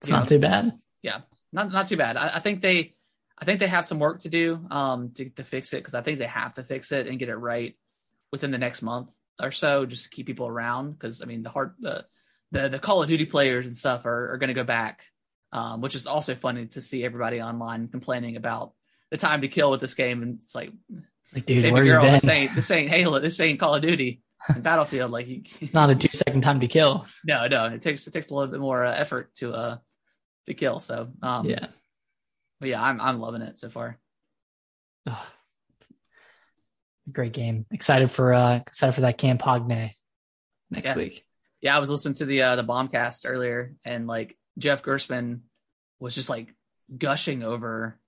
Speaker 2: it's not
Speaker 1: know,
Speaker 2: too bad.
Speaker 1: Yeah, not not too bad. I, I think they I think they have some work to do um to, to fix it because I think they have to fix it and get it right within the next month or so just to keep people around because I mean the hard the the the Call of Duty players and stuff are, are going to go back, um, which is also funny to see everybody online complaining about the time to kill with this game and it's like
Speaker 2: Like, dude,
Speaker 1: baby
Speaker 2: where you
Speaker 1: girl,
Speaker 2: been?
Speaker 1: this ain't this ain't Halo, this ain't Call of Duty and Battlefield. Like, you,
Speaker 2: It's *laughs* not a two second time to kill.
Speaker 1: no, no, it takes it takes a little bit more uh, effort to uh to kill. So, um,
Speaker 2: yeah.
Speaker 1: but yeah, I'm I'm loving it so far.
Speaker 2: Ugh. Great game. Excited for uh excited for that Campagne next
Speaker 1: Yeah.
Speaker 2: week.
Speaker 1: Yeah, I was listening to the uh, the bombcast earlier, and like Jeff Gerstmann was just like gushing over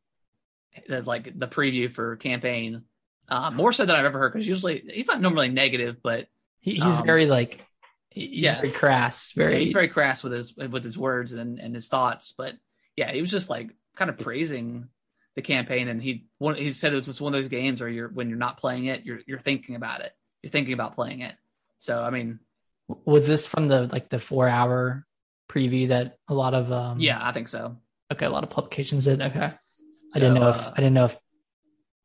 Speaker 1: the like the preview for campaign. Uh, more so than I've ever heard because usually he's not normally negative, but
Speaker 2: He, he's
Speaker 1: Um,
Speaker 2: very like he's
Speaker 1: yeah.
Speaker 2: very crass. Very,
Speaker 1: he's very crass with his with his words and, and his thoughts. But yeah, he was just like kind of praising the campaign, and he one he said it was just one of those games where you're when you're not playing it, you're you're thinking about it, you're thinking about playing it. So I mean,
Speaker 2: was this from the like the four hour preview that a lot of um
Speaker 1: yeah, I think so.
Speaker 2: okay a lot of publications did okay I
Speaker 1: So,
Speaker 2: didn't know if
Speaker 1: uh,
Speaker 2: I didn't know if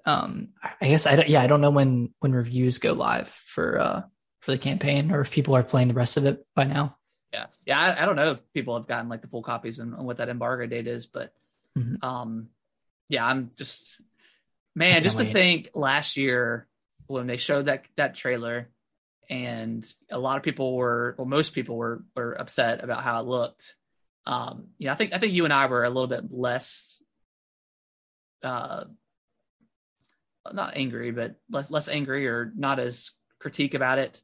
Speaker 2: um I guess I don't yeah I don't know when when reviews go live for uh for the campaign or if people are playing the rest of it by now
Speaker 1: Yeah, yeah. I, I don't know if people have gotten like the full copies and, and what that embargo date is, but
Speaker 2: Mhm.
Speaker 1: um, yeah, I'm just man, just to think last year when they showed that that trailer, and a lot of people were, well, most people were were upset about how it looked. Um, yeah, I think I think you and I were a little bit less, uh, not angry, but less less angry or not as critique about it.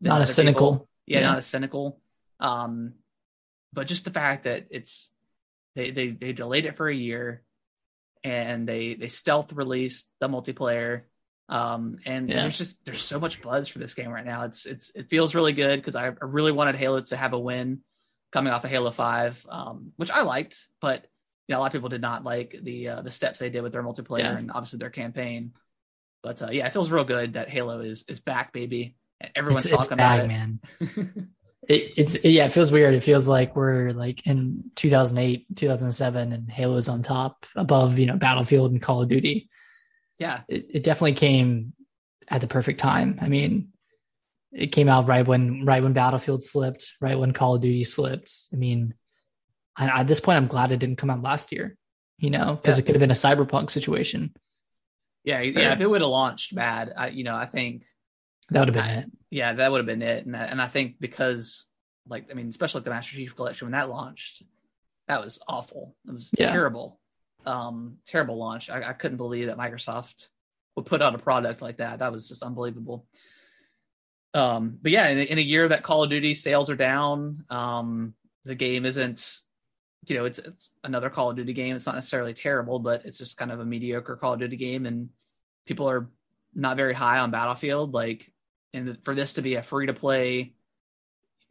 Speaker 2: not as cynical
Speaker 1: yeah,
Speaker 2: Yeah.
Speaker 1: not as cynical. Um, but just the fact that it's they they they delayed it for a year, and they they stealth released the multiplayer. Um, and
Speaker 2: Yeah.
Speaker 1: there's just there's so much buzz for this game right now. It's it's it feels really good because I, I really wanted Halo to have a win coming off of Halo Five, um, which I liked, but you know a lot of people did not like the uh, the steps they did with their multiplayer
Speaker 2: Yeah.
Speaker 1: and obviously their campaign. But uh, yeah, it feels real good that Halo is is back, baby. And Everyone's
Speaker 2: it's, it's
Speaker 1: talking
Speaker 2: bad,
Speaker 1: about
Speaker 2: man
Speaker 1: it. *laughs*
Speaker 2: it, it's yeah it feels weird it feels like we're like in 2008 2007 and halo's on top above you know battlefield and call of duty
Speaker 1: yeah,
Speaker 2: it, it definitely came at the perfect time i mean it came out right when right when battlefield slipped right when call of duty slipped i mean I, at this point i'm glad it didn't come out last year you know because
Speaker 1: Yeah.
Speaker 2: it could have been a cyberpunk situation
Speaker 1: yeah,
Speaker 2: Sure.
Speaker 1: yeah. If it would have launched bad, I, you know, I think
Speaker 2: that would have been
Speaker 1: I-
Speaker 2: it
Speaker 1: yeah, that would have been it. And I- and I think because like I mean, especially like the Master Chief Collection when that launched, that was awful. It was
Speaker 2: Yeah.
Speaker 1: terrible, um, terrible launch. I, I couldn't believe that Microsoft would put out a product like that. That was just unbelievable. Um, but yeah, in, a- in a year that Call of Duty sales are down, um, the game isn't, you know, it's it's another Call of Duty game. It's not necessarily terrible, but it's just kind of a mediocre Call of Duty game, and people are not very high on Battlefield. Like, and for this to be a free to play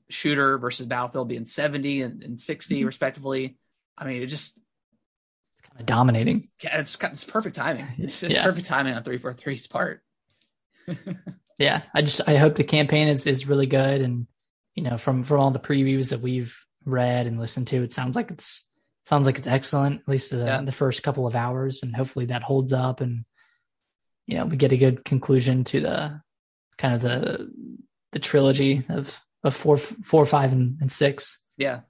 Speaker 1: shooter versus Battlefield being 70 and, and 60
Speaker 2: Mhm.
Speaker 1: respectively, I mean, it just
Speaker 2: it's kind of dominating
Speaker 1: it's, it's perfect timing. *laughs* It's
Speaker 2: Yeah.
Speaker 1: perfect timing on three four three's part. *laughs*
Speaker 2: yeah, I just I hope the campaign is is really good, and you know from from all the previews that we've read and listened to, it sounds like it's sounds like it's excellent. At least the
Speaker 1: Yeah.
Speaker 2: the first couple of hours, and hopefully that holds up, and you know we get a good conclusion to the kind of the the trilogy of of four four five and, and six.
Speaker 1: Yeah.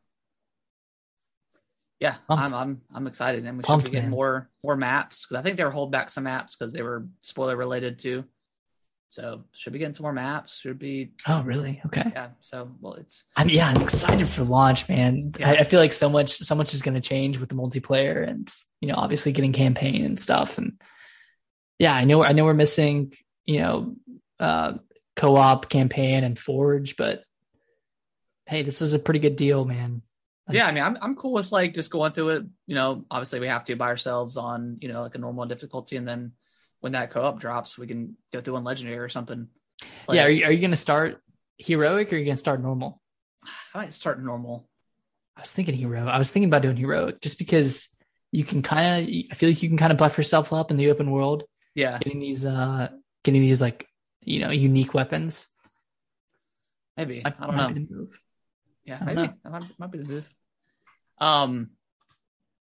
Speaker 1: Yeah,
Speaker 2: Pumped.
Speaker 1: I'm I'm I'm excited, and we
Speaker 2: Pumped,
Speaker 1: should be getting
Speaker 2: man.
Speaker 1: more more maps because I think they were holding back some maps because they were spoiler related too. So should be getting some more maps. Should be
Speaker 2: Oh, really? Okay.
Speaker 1: yeah. So well, it's
Speaker 2: I'm yeah, I'm excited for launch, man.
Speaker 1: Yeah.
Speaker 2: I, I feel like so much so much is going to change with the multiplayer, and you know, obviously getting campaign and stuff. And yeah, I know I know we're missing you know uh, co-op campaign and Forge, but hey, this is a pretty good deal, man. Like-
Speaker 1: yeah. I mean, I'm I'm cool with like just going through it. You know, obviously we have to by ourselves on you know like a normal difficulty, and then when that co-op drops, we can go through on legendary or something. Like,
Speaker 2: yeah, are you, are you going to start heroic or are you going to start normal?
Speaker 1: I might start normal.
Speaker 2: I was thinking hero. I was thinking about doing heroic just because you can kind of. I feel like you can kind of buff yourself up in the open world.
Speaker 1: Yeah,
Speaker 2: getting these uh getting these like you know unique weapons
Speaker 1: maybe.
Speaker 2: I,
Speaker 1: I don't
Speaker 2: might
Speaker 1: know.
Speaker 2: be the move.
Speaker 1: Yeah, maybe
Speaker 2: know.
Speaker 1: that might, might be the move. Um,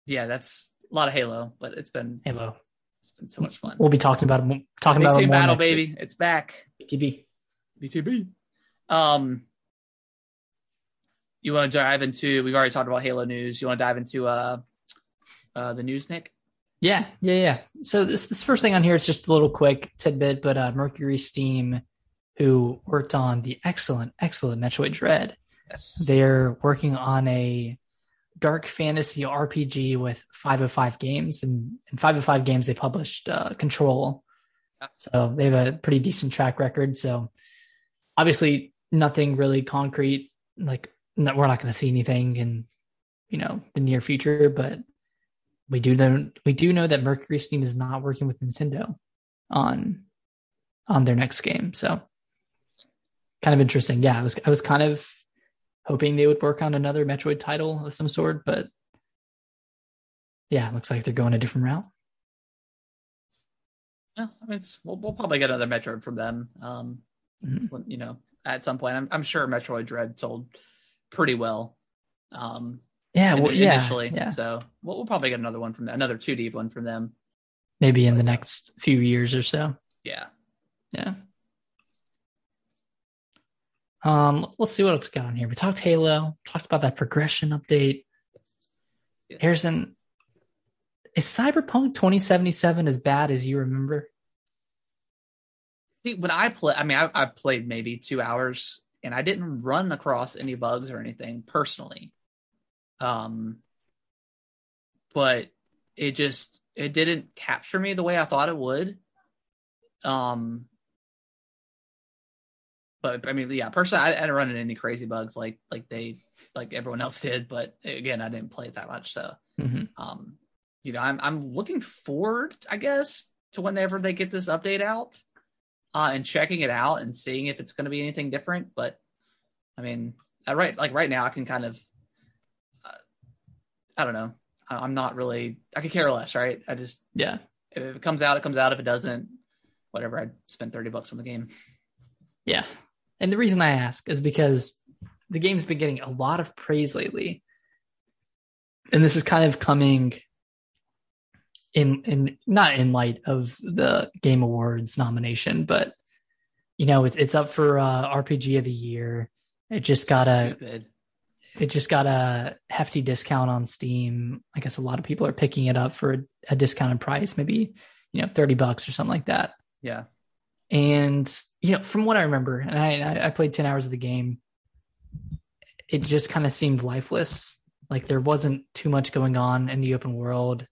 Speaker 1: yeah, that's a lot of Halo, but it's been
Speaker 2: halo
Speaker 1: it's been so much fun.
Speaker 2: we'll be talking about it talking about it
Speaker 1: battle, baby, it's back.
Speaker 2: week. TB.
Speaker 1: BTB. Um, you want to dive into? We've already talked about Halo news. You want to dive into uh, uh, the news, Nick?
Speaker 2: yeah yeah yeah so this this first thing on here is just a little quick tidbit but uh MercurySteam who worked on the excellent excellent metroid dread
Speaker 1: Yes.
Speaker 2: they're working on a dark fantasy rpg with 505 games and in 505 games they published uh, control. So they have a pretty decent track record. So obviously nothing really concrete like no, we're not going to see anything in you know the near future but we do know we do know that MercurySteam is not working with nintendo on on their next game. So kind of interesting. Yeah i was i was kind of hoping they would work on another Metroid title of some sort, but yeah, it looks like they're going a different route.
Speaker 1: Yeah, I mean, it's, we'll, we'll probably get another Metroid from them. Um,
Speaker 2: Mhm.
Speaker 1: you know, at some point, I'm, I'm sure Metroid Dread sold pretty well. Um,
Speaker 2: Yeah, well, yeah,
Speaker 1: initially,
Speaker 2: yeah,
Speaker 1: so we'll, we'll probably get another one from them, another 2D one from them.
Speaker 2: maybe in the
Speaker 1: uh,
Speaker 2: next few years or so.
Speaker 1: Yeah,
Speaker 2: Yeah. Um, let's see what else we got on here. We talked Halo, talked about that progression update. Harrison, is Cyberpunk 2077 as bad as you remember?
Speaker 1: See, when I play, I mean, I, I played maybe two hours, and I didn't run across any bugs or anything personally. Um, but it just it didn't capture me the way I thought it would. Um, but I mean, yeah, personally, I, I didn't run into any crazy bugs like like they like everyone else did. But again, I didn't play it that much, so
Speaker 2: Mhm.
Speaker 1: um, you know, I'm I'm looking forward, I guess, to whenever they get this update out, uh, and checking it out and seeing if it's going to be anything different. But I mean, I right like right now, I can kind of, uh, I don't know, I- I'm not really, I could care less, right? I just
Speaker 2: Yeah.
Speaker 1: if it comes out, it comes out. If it doesn't, whatever. I'd spend thirty bucks on the game.
Speaker 2: Yeah. And the reason I ask is because the game's been getting a lot of praise lately. And this is kind of coming in in not in light of the Game Awards nomination, but you know, it's it's up for uh RPG of the year. It just got a it just got a hefty discount on Steam. I guess a lot of people are picking it up for a, a discounted price, maybe, you know, 30 bucks or something like that.
Speaker 1: Yeah.
Speaker 2: And you know, from what I remember, and I I- played ten hours of the game, it just kind of seemed lifeless. Like there wasn't too much going on in the open world.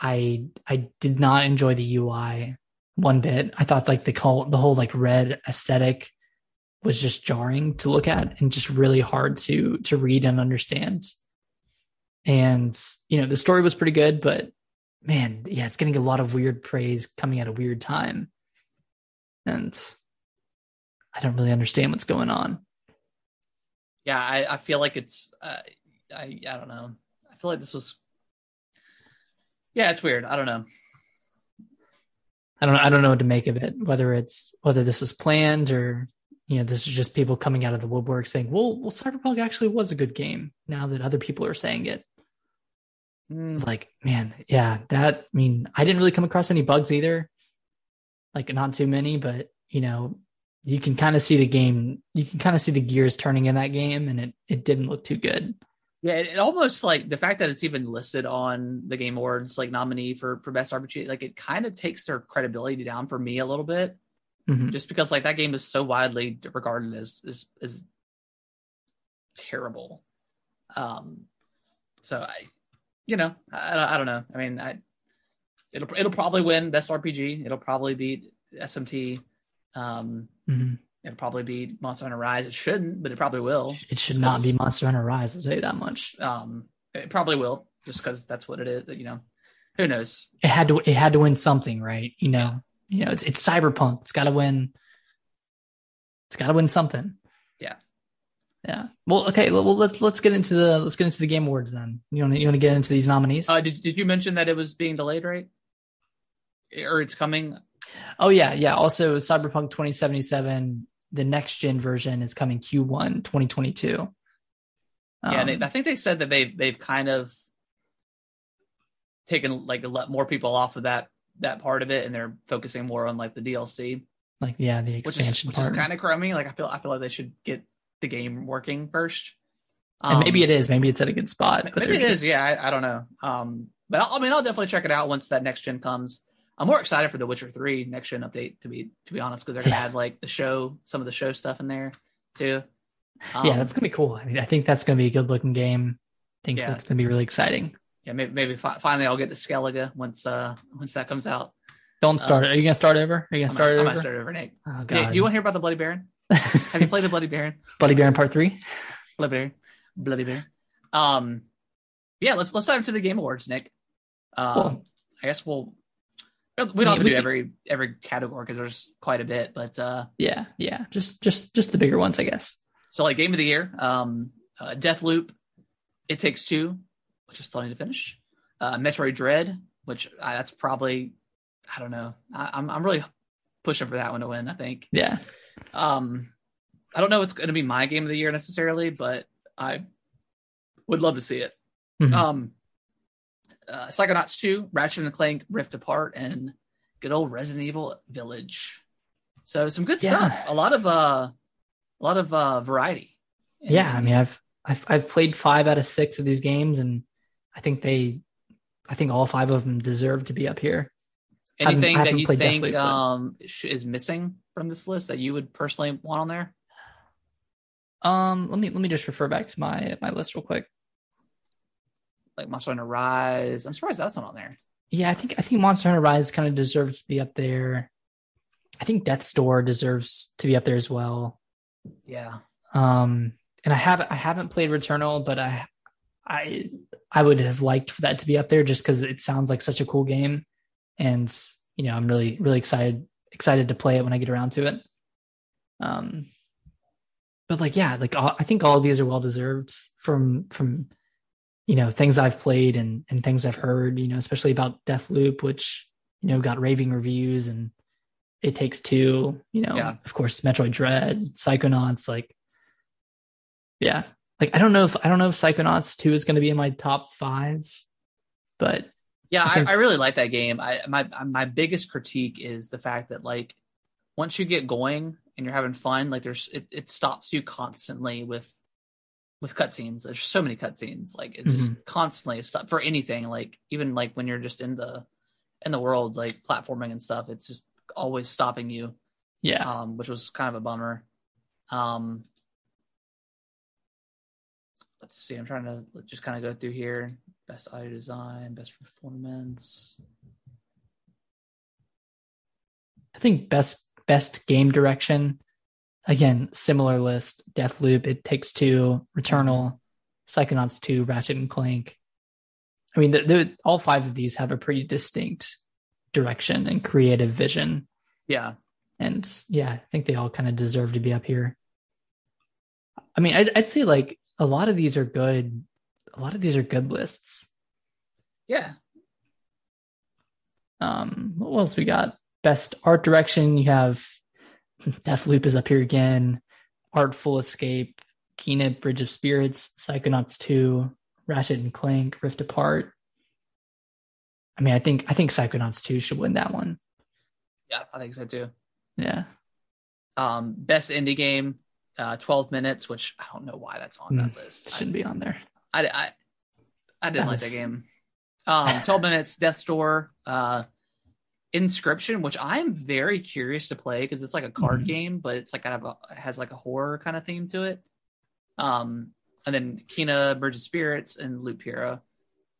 Speaker 2: I I did not enjoy the UI one bit. I thought like the whole the whole like red aesthetic was just jarring to look at and just really hard to to read and understand. And you know, the story was pretty good, but man, yeah, it's getting a lot of weird praise coming at a weird time and I don't really understand what's going on.
Speaker 1: Yeah. I, I feel like it's, uh, I, I don't know. I feel like this was, yeah, it's weird. I don't know.
Speaker 2: I don't I don't know what to make of it. Whether it's whether this was planned or you know this is just people coming out of the woodwork saying, "Well, well, Cyberpunk actually was a good game." Now that other people are saying it,
Speaker 1: Mm,
Speaker 2: like man, yeah, that. I mean, I didn't really come across any bugs either. Like not too many, but you know, you can kind of see the game. You can kind of see the gears turning in that game, and it it didn't look too good.
Speaker 1: Yeah, it, it almost like the fact that it's even listed on the Game Awards like nominee for for best RPG, like it kind of takes their credibility down for me a little bit,
Speaker 2: Mhm.
Speaker 1: just because like that game is so widely regarded as as as terrible. Um, so I, you know, I, I don't know. I mean, I it'll it'll probably win best RPG. It'll probably beat SMT. Um,
Speaker 2: Mhm.
Speaker 1: it'll probably beat Monster Hunter Rise. It shouldn't, but it probably will.
Speaker 2: It should not be Monster Hunter Rise. I'll tell you that much.
Speaker 1: Um, it probably will, just because that's what it is. You know, who knows?
Speaker 2: It had to. It had to win something, right? You know. You know, it's it's Cyberpunk. It's got to win. It's got to win something.
Speaker 1: Yeah.
Speaker 2: Yeah. Well, okay. Well, let's let's get into the let's get into the game awards then. You want to you want to get into these nominees?
Speaker 1: Uh, did did you mention that it was being delayed, right? Or it's coming?
Speaker 2: oh yeah, yeah. Also, Cyberpunk 2077, the next gen version is coming Q1 2022.
Speaker 1: yeah,
Speaker 2: Um,
Speaker 1: they, I think they said that they've they've kind of taken like let more people off of that that part of it, and they're focusing more on like the DLC,
Speaker 2: like yeah, the expansion
Speaker 1: which
Speaker 2: part.
Speaker 1: is kind of crummy. Like I feel I feel like they should get the game working first.
Speaker 2: and maybe it is. Maybe it's at a good spot. But
Speaker 1: maybe it
Speaker 2: they're
Speaker 1: is. Yeah, I, I don't know. Um, but I'll, I mean, I'll definitely check it out once that next gen comes. I'm more excited for the Witcher Three next gen update to be to be honest, because they're gonna
Speaker 2: Yeah.
Speaker 1: add like the show, some of the show stuff in there too. Um,
Speaker 2: yeah, that's gonna be cool. I mean, I think that's gonna be a good looking game. I think
Speaker 1: Yeah.
Speaker 2: that's gonna be really exciting.
Speaker 1: yeah. Maybe, maybe fi- finally I'll get to Skellige once uh once that comes out.
Speaker 2: Don't start. Are you gonna start over? Are you gonna
Speaker 1: might,
Speaker 2: start
Speaker 1: I
Speaker 2: over?
Speaker 1: might start over, Nick.
Speaker 2: Oh god.
Speaker 1: you want to hear about the Bloody Baron? Have you played the Bloody Baron? *laughs*
Speaker 2: Bloody Baron Part Three?
Speaker 1: Bloody Baron, Bloody Baron. Um, yeah. Let's let's dive into the Game Awards, Nick. Um,
Speaker 2: Cool.
Speaker 1: I guess we'll. We don't have to do
Speaker 2: can-
Speaker 1: every every category because there's quite a bit, but uh,
Speaker 2: Yeah, yeah. Just just just the bigger ones, I guess.
Speaker 1: So like game of the year, um, uh, Deathloop, It Takes Two, which I still need to finish. Uh, Metroid Dread, which I, that's probably I don't know. I, I'm I'm really pushing for that one to win. I think.
Speaker 2: Yeah.
Speaker 1: Um, I don't know if it's going to be my game of the year necessarily, but I would love to see it.
Speaker 2: Mhm.
Speaker 1: Um, uh, Psychonauts 2, Ratchet and Clank, Rift Apart, and good old Resident Evil Village. So some good
Speaker 2: Yeah.
Speaker 1: stuff. A lot of uh, a lot of uh, variety.
Speaker 2: yeah, I mean, I've I've I've played five out of six of these games, and I think they, I think all five of them deserve to be up here.
Speaker 1: anything that you think um is missing from this list that you would personally want on there?
Speaker 2: Um, let me let me just refer back to my my list real quick.
Speaker 1: Like Monster Hunter Rise. I'm surprised that's not on there.
Speaker 2: Yeah, I think I think Monster Hunter Rise kind of deserves to be up there. I think Death's Door deserves to be up there as well.
Speaker 1: Yeah.
Speaker 2: Um, and I haven't I haven't played Returnal, but I I I would have liked for that to be up there just because it sounds like such a cool game, and you know I'm really really excited excited to play it when I get around to it. Um, but like yeah, like all, I think all of these are well deserved from from you know things I've played and and things I've heard. You know, especially about Death Loop, which you know got raving reviews and. It takes two, you know,
Speaker 1: Yeah.
Speaker 2: of course, Metroid Dread, Psychonauts, like yeah. Like I don't know if I don't know if Psychonauts 2 is going to be in my top 5, but
Speaker 1: Yeah,
Speaker 2: I
Speaker 1: I, I, really like that game. I my my biggest critique is the fact that like once you get going and you're having fun, like there's it, it stops you constantly with with cutscenes. There's so many cutscenes. Like it just
Speaker 2: Mm-hmm.
Speaker 1: constantly stop for anything. Like even like when you're just in the in the world, like platforming and stuff, it's just always stopping you.
Speaker 2: yeah.
Speaker 1: Um, which was kind of a bummer. Um let's see, I'm trying to just kind of go through here. Best audio design, best performance.
Speaker 2: I think best best game direction again, similar list, Death Loop, It Takes Two, Returnal, Psychonauts 2, Ratchet and Clank. I mean, the, the, all five of these have a pretty distinct direction and creative vision.
Speaker 1: Yeah.
Speaker 2: and yeah, I think they all kind of deserve to be up here. I mean, I'd, I'd say like a lot of these are good. A lot of these are good lists.
Speaker 1: Yeah.
Speaker 2: Um, what else we got? best art direction, you have Deathloop is up here again, Artful Escape, Kena Bridge of Spirits, Psychonauts 2, Ratchet and Clank, Rift Apart. I mean, I think I think Psychonauts 2 should win that one.
Speaker 1: Yeah, I think so too.
Speaker 2: Yeah.
Speaker 1: Um, best indie game, uh, 12 minutes, which I don't know why that's on that
Speaker 2: Mm,
Speaker 1: list.
Speaker 2: It shouldn't be on there.
Speaker 1: I, I, I didn't like that game. Um, 12 minutes, Death's Door, uh, Inscryption, which I'm very curious to play because it's like a card
Speaker 2: Mhm.
Speaker 1: game, but it's like kind of a, has like a horror kind of theme to it. Um, and then Kena, Bridge of Spirits, and Loop Hero.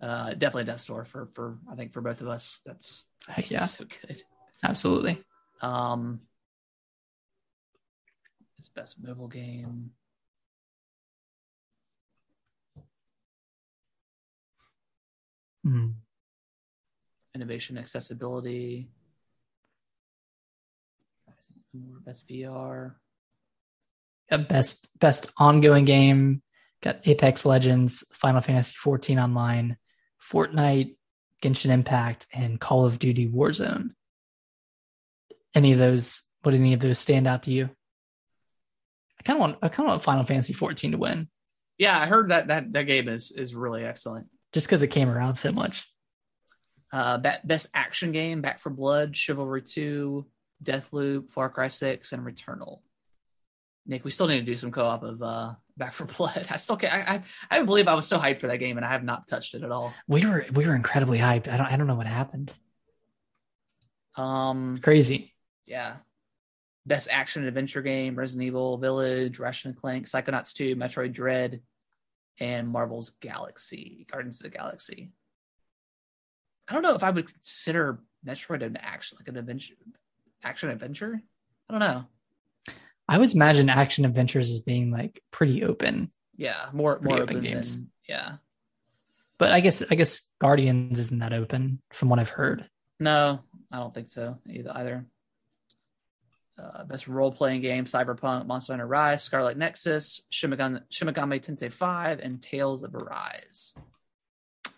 Speaker 1: Uh, definitely Death's Door for for I think for both of us. That's
Speaker 2: yeah,
Speaker 1: so good.
Speaker 2: absolutely.
Speaker 1: Um, his best mobile game.
Speaker 2: Hmm.
Speaker 1: Innovation accessibility more best vr
Speaker 2: Got best best ongoing game. Got Apex Legends, Final Fantasy 14 Online, Fortnite, Genshin Impact, and Call of Duty Warzone. Any of those? Would any of those stand out to you? I kind of want. I kind of want Final Fantasy 14 to win,
Speaker 1: yeah i heard that that that game is is really excellent
Speaker 2: just because it came around so much.
Speaker 1: Uh best action game back for blood chivalry 2 deathloop far cry 6 and returnal nick we still need to do some co-op of uh back for *laughs* blood i still can't i i, I believe i was so hyped for that game and i have not touched it at all
Speaker 2: We were we were incredibly hyped. I don't I don't know what happened.
Speaker 1: um
Speaker 2: Crazy.
Speaker 1: yeah best action adventure game resident evil village ratchet and clank psychonauts 2 metroid dread and marvel's galaxy guardians of the galaxy i don't know if i would consider metroid an action like an adventure action adventure. I don't know.
Speaker 2: I always imagine action adventures as being like pretty open,
Speaker 1: yeah more more open,
Speaker 2: open games.
Speaker 1: Than, yeah.
Speaker 2: But I guess I guess Guardians isn't that open from what I've heard.
Speaker 1: no i don't think so either either. Uh, best role-playing game cyberpunk monster hunter rise scarlet nexus shimigami, Shin Megami tensei 5 and tales of arise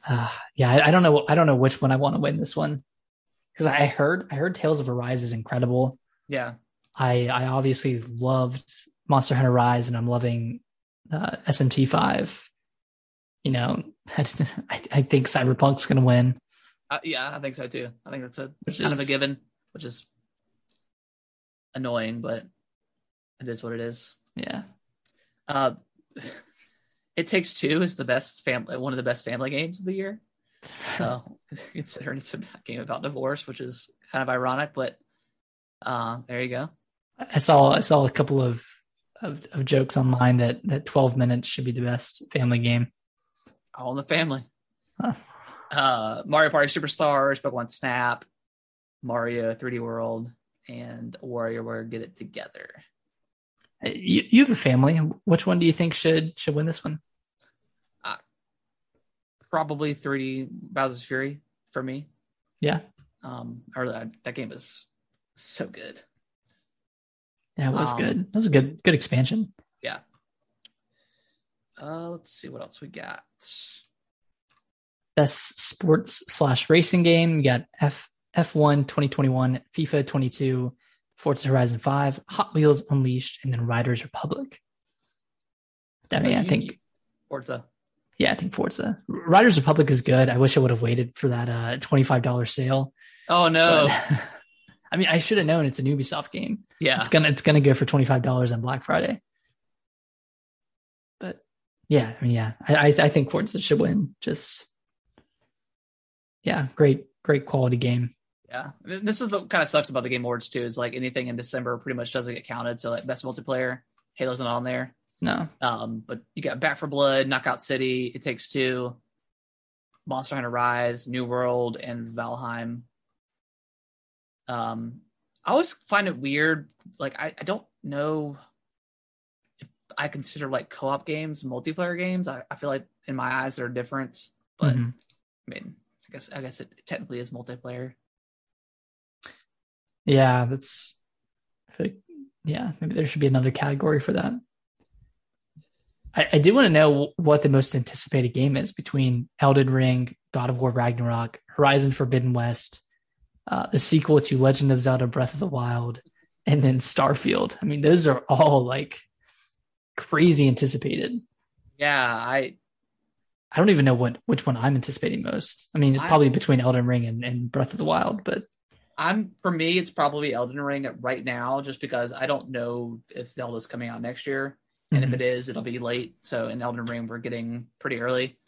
Speaker 2: Uh, yeah, I, I don't know. I don't know which one I want to win this one because I heard I heard Tales of Arise is incredible.
Speaker 1: yeah
Speaker 2: I I obviously loved Monster Hunter Rise, and I'm loving uh, SMT five. You know, *laughs* I, I think Cyberpunk's going to win.
Speaker 1: Uh, yeah, I think so too. I think that's a
Speaker 2: Which
Speaker 1: kind of a given, which is annoying, but it is what it is.
Speaker 2: Yeah,
Speaker 1: Uh, it Takes Two is the best family, one of the best family games of the year. *laughs* So considering it's a game about divorce, which is kind of ironic, but uh, there you go.
Speaker 2: I saw I saw a couple of, of of jokes online that that 12 minutes should be the best family game.
Speaker 1: All in the family.
Speaker 2: Huh.
Speaker 1: Uh, Mario Party Superstars, Pokemon Snap, Mario 3D World, and Warrior WarioWare Get It Together.
Speaker 2: You, you have a family. Which one do you think should should win this one?
Speaker 1: Probably 3D Bowser's Fury for me.
Speaker 2: Yeah,
Speaker 1: Um, or that, that game is so good.
Speaker 2: yeah, it was
Speaker 1: Um,
Speaker 2: good. That was a good good expansion.
Speaker 1: Yeah. Uh, let's see what else we got.
Speaker 2: best sports slash racing game. You got F F1 2021, FIFA 22, Forza Horizon 5, Hot Wheels Unleashed, and then Riders Republic. I mean, I think,
Speaker 1: Forza.
Speaker 2: yeah, I think Forza. Riders Republic is good. I wish I would have waited for that uh, $25 sale.
Speaker 1: Oh no!
Speaker 2: But- *laughs* I mean, I should have known it's an Ubisoft game.
Speaker 1: yeah,
Speaker 2: It's gonna it's gonna go for twenty five dollars on Black Friday. But yeah, I mean, yeah, I I, I think Forza should win. Just yeah, great great quality game.
Speaker 1: Yeah. This is what kind of sucks about the Game Awards too. Is like anything in December pretty much doesn't get counted. So like best multiplayer, Halo's not on there.
Speaker 2: No,
Speaker 1: Um, but you got Back for Blood, Knockout City, It Takes Two, Monster Hunter Rise, New World, and Valheim. Um, I always find it weird. Like I, I don't know if I consider like co-op games multiplayer games. I, I feel like in my eyes they're different. But
Speaker 2: Mhm.
Speaker 1: I mean, I guess I guess it technically is multiplayer.
Speaker 2: Yeah, that's I feel like- yeah. Maybe there should be another category for that. I, I do want to know what the most anticipated game is between Elden Ring, God of War Ragnarok, Horizon Forbidden West, uh, the sequel to Legend of Zelda: Breath of the Wild, and then Starfield. I mean, those are all like crazy anticipated.
Speaker 1: Yeah, I
Speaker 2: I don't even know what which one I'm anticipating most. I mean,
Speaker 1: I-
Speaker 2: probably between Elden Ring and, and Breath of the Wild, but
Speaker 1: I'm for me, it's probably Elden Ring right now, just because I don't know if Zelda's coming out next year, and if
Speaker 2: Mhm.
Speaker 1: it is, it'll be late. So in Elden Ring, we're getting pretty early.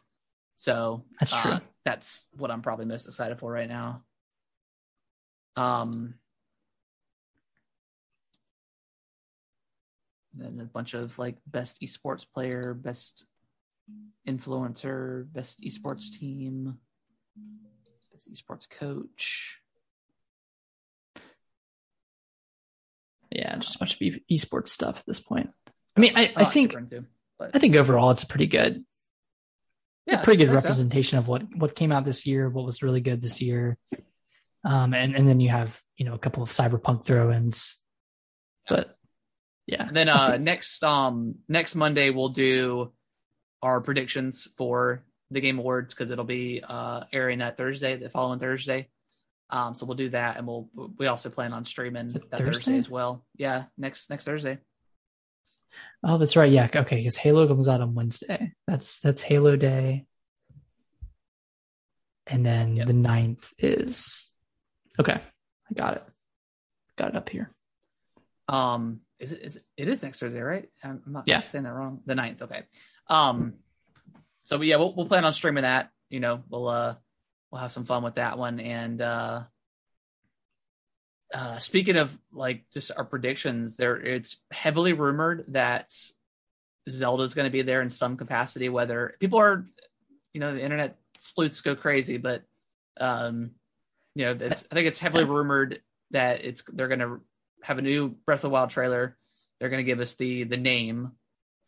Speaker 1: So
Speaker 2: That's
Speaker 1: uh,
Speaker 2: true.
Speaker 1: That's what I'm probably most excited for right now. Um, then a bunch of like best esports player, best influencer, best esports team, best esports coach.
Speaker 2: Yeah, just a bunch of e- esports stuff at this point. I mean, I, I think
Speaker 1: bring to, but
Speaker 2: I think overall it's a pretty good,
Speaker 1: yeah,
Speaker 2: pretty good
Speaker 1: think so.
Speaker 2: representation of what what came out this year, what was really good this year, um, and and then you have you know a couple of cyberpunk throw-ins, but yeah,
Speaker 1: And then uh
Speaker 2: think-
Speaker 1: next um next Monday we'll do our predictions for the Game Awards because it'll be uh airing that Thursday, the following Thursday. Um so we'll do that and we'll we also plan on streaming that Thursday?
Speaker 2: Thursday?
Speaker 1: as well. Yeah, next next Thursday.
Speaker 2: oh that's right, yeah, okay, because Halo comes out on Wednesday. That's that's Halo Day, and then
Speaker 1: Yep.
Speaker 2: the 9th is okay. I got it, got it up here.
Speaker 1: Um is it is it, it is next Thursday, right? I'm I'm not
Speaker 2: Yeah.
Speaker 1: saying that wrong. The 9th, okay. Um so yeah, we'll we'll plan on streaming that. You know, we'll uh we'll have some fun with that one and uh uh, speaking of like just our predictions, there it's heavily rumored that Zelda is going to be there in some capacity. Whether people are, you know, the internet sleuths go crazy, but um, you know, it's, I think it's heavily rumored that it's they're going to have a new Breath of the Wild trailer. They're going to give us the the name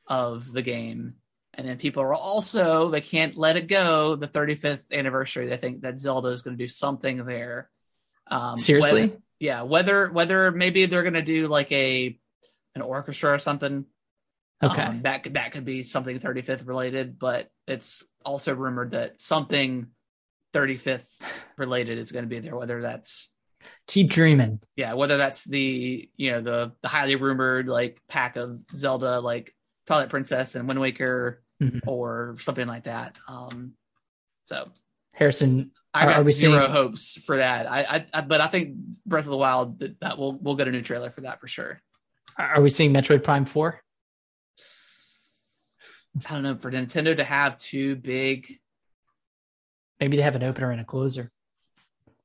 Speaker 1: of the game, and then people are also they can't let it go. The 35th anniversary. They think that Zelda is going to do something there. Um,
Speaker 2: Seriously,
Speaker 1: whether- yeah whether whether maybe they're gonna do like a an orchestra or something
Speaker 2: okay.
Speaker 1: um, that could that could be something 35th related but it's also rumored that something 35th related is going to be there whether that's
Speaker 2: Keep dreaming.
Speaker 1: yeah whether that's the you know the the highly rumored like pack of zelda like twilight princess and wind waker
Speaker 2: Mhm.
Speaker 1: or something like that um so
Speaker 2: Harrison,
Speaker 1: I got zero
Speaker 2: seeing-
Speaker 1: hopes for that. I, I, I, but I think Breath of the Wild that, that we'll we'll get a new trailer for that for sure.
Speaker 2: are we seeing Metroid Prime Four?
Speaker 1: I don't know for Nintendo to have two big,
Speaker 2: Maybe they have an opener and a closer.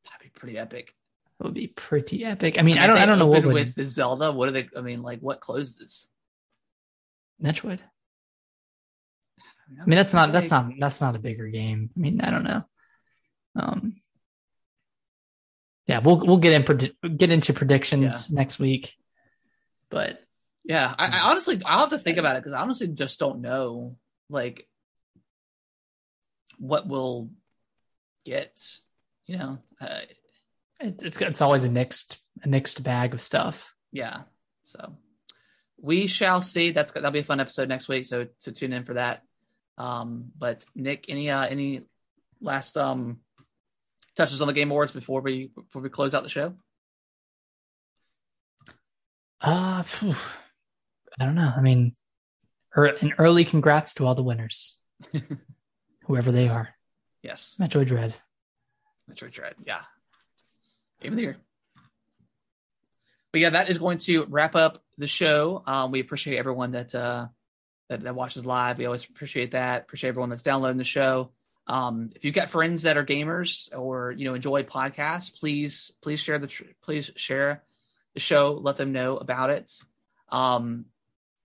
Speaker 1: that'd be pretty epic.
Speaker 2: It would be pretty epic. I mean, I
Speaker 1: if
Speaker 2: don't, I don't know what would
Speaker 1: with the Zelda. What are they? I mean, like what closes?
Speaker 2: Metroid. I mean, that's not that's not that's not a bigger game. I mean, I don't know. Um, yeah, we'll we'll get in predi- get into predictions next week, but
Speaker 1: Yeah, I, I honestly I'll have to think about it because I honestly just don't know like what we'll get. You know, uh,
Speaker 2: it, it's it's always a mixed a mixed bag of stuff.
Speaker 1: yeah. So we shall see. That's that'll be a fun episode next week. So so tune in for that. Um, but Nick, any uh any last um touches on the Game Awards before we before we close out the show?
Speaker 2: Uh, phew, I don't know. I mean, er, an early congrats to all the winners, *laughs* whoever they are.
Speaker 1: Yes,
Speaker 2: Metroid Dread.
Speaker 1: Metroid Dread. Yeah, game of the year. But yeah, that is going to wrap up the show. Um, we appreciate everyone that uh that, that watches live. We always appreciate that. Appreciate everyone that's downloading the show. Um, if you've got friends that are gamers or you know enjoy podcasts, please please share the tr- please share the show. Let them know about it. Um,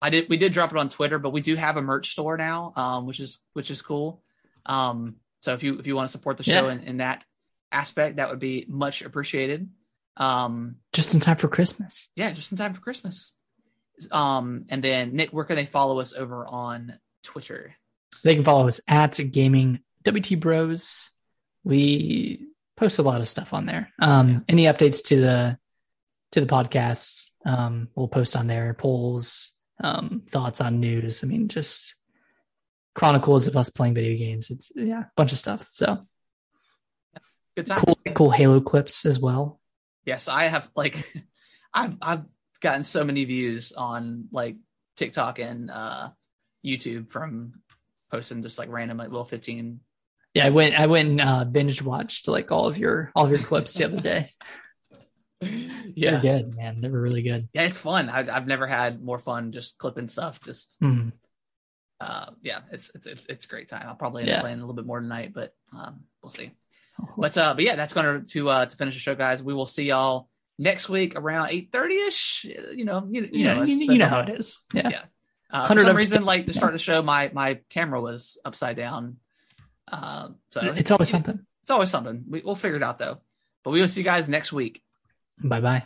Speaker 1: I did we did drop it on Twitter, but we do have a merch store now, um, which is which is cool. Um, so if you if you want to support the show
Speaker 2: Yeah.
Speaker 1: in, in that aspect, that would be much appreciated. Um,
Speaker 2: Just in time for Christmas.
Speaker 1: yeah, just in time for Christmas. Um, and then Nick, where can they follow us over on Twitter?
Speaker 2: They can follow us at Gaming WT Bros. We post a lot of stuff on there. Um,
Speaker 1: Yeah.
Speaker 2: Any updates to the to the podcasts, um, we'll post on there. Polls, um, thoughts on news. I mean, just chronicles of us playing video games. It's yeah, a bunch of stuff. So
Speaker 1: good time.
Speaker 2: Cool, cool Halo clips as well.
Speaker 1: Yes, I have like, *laughs* I've I've gotten so many views on like TikTok and uh YouTube from posting just like random like little fifteen.
Speaker 2: Yeah, I went I went and uh, binge watched like all of your all of your clips the other day. *laughs*
Speaker 1: Yeah,
Speaker 2: They're good, man. They were really good.
Speaker 1: yeah, it's fun. I, I've never had more fun just clipping stuff. Just
Speaker 2: Mhm.
Speaker 1: uh, yeah, it's it's it's, a great time. I'll probably end
Speaker 2: Yeah.
Speaker 1: up playing a little bit more tonight, but um, we'll see. But uh, but yeah, that's going to to uh, to finish the show, guys. We will see y'all next week around eight thirty ish. You know, you, you
Speaker 2: know,
Speaker 1: know,
Speaker 2: you, you know how it is. Yeah.
Speaker 1: Yeah. Uh, for some reason, like to start the show, my my camera was upside down. Uh, so
Speaker 2: It's always something.
Speaker 1: it's always something. We, we'll figure it out though. But we will see you guys next week.
Speaker 2: Bye bye.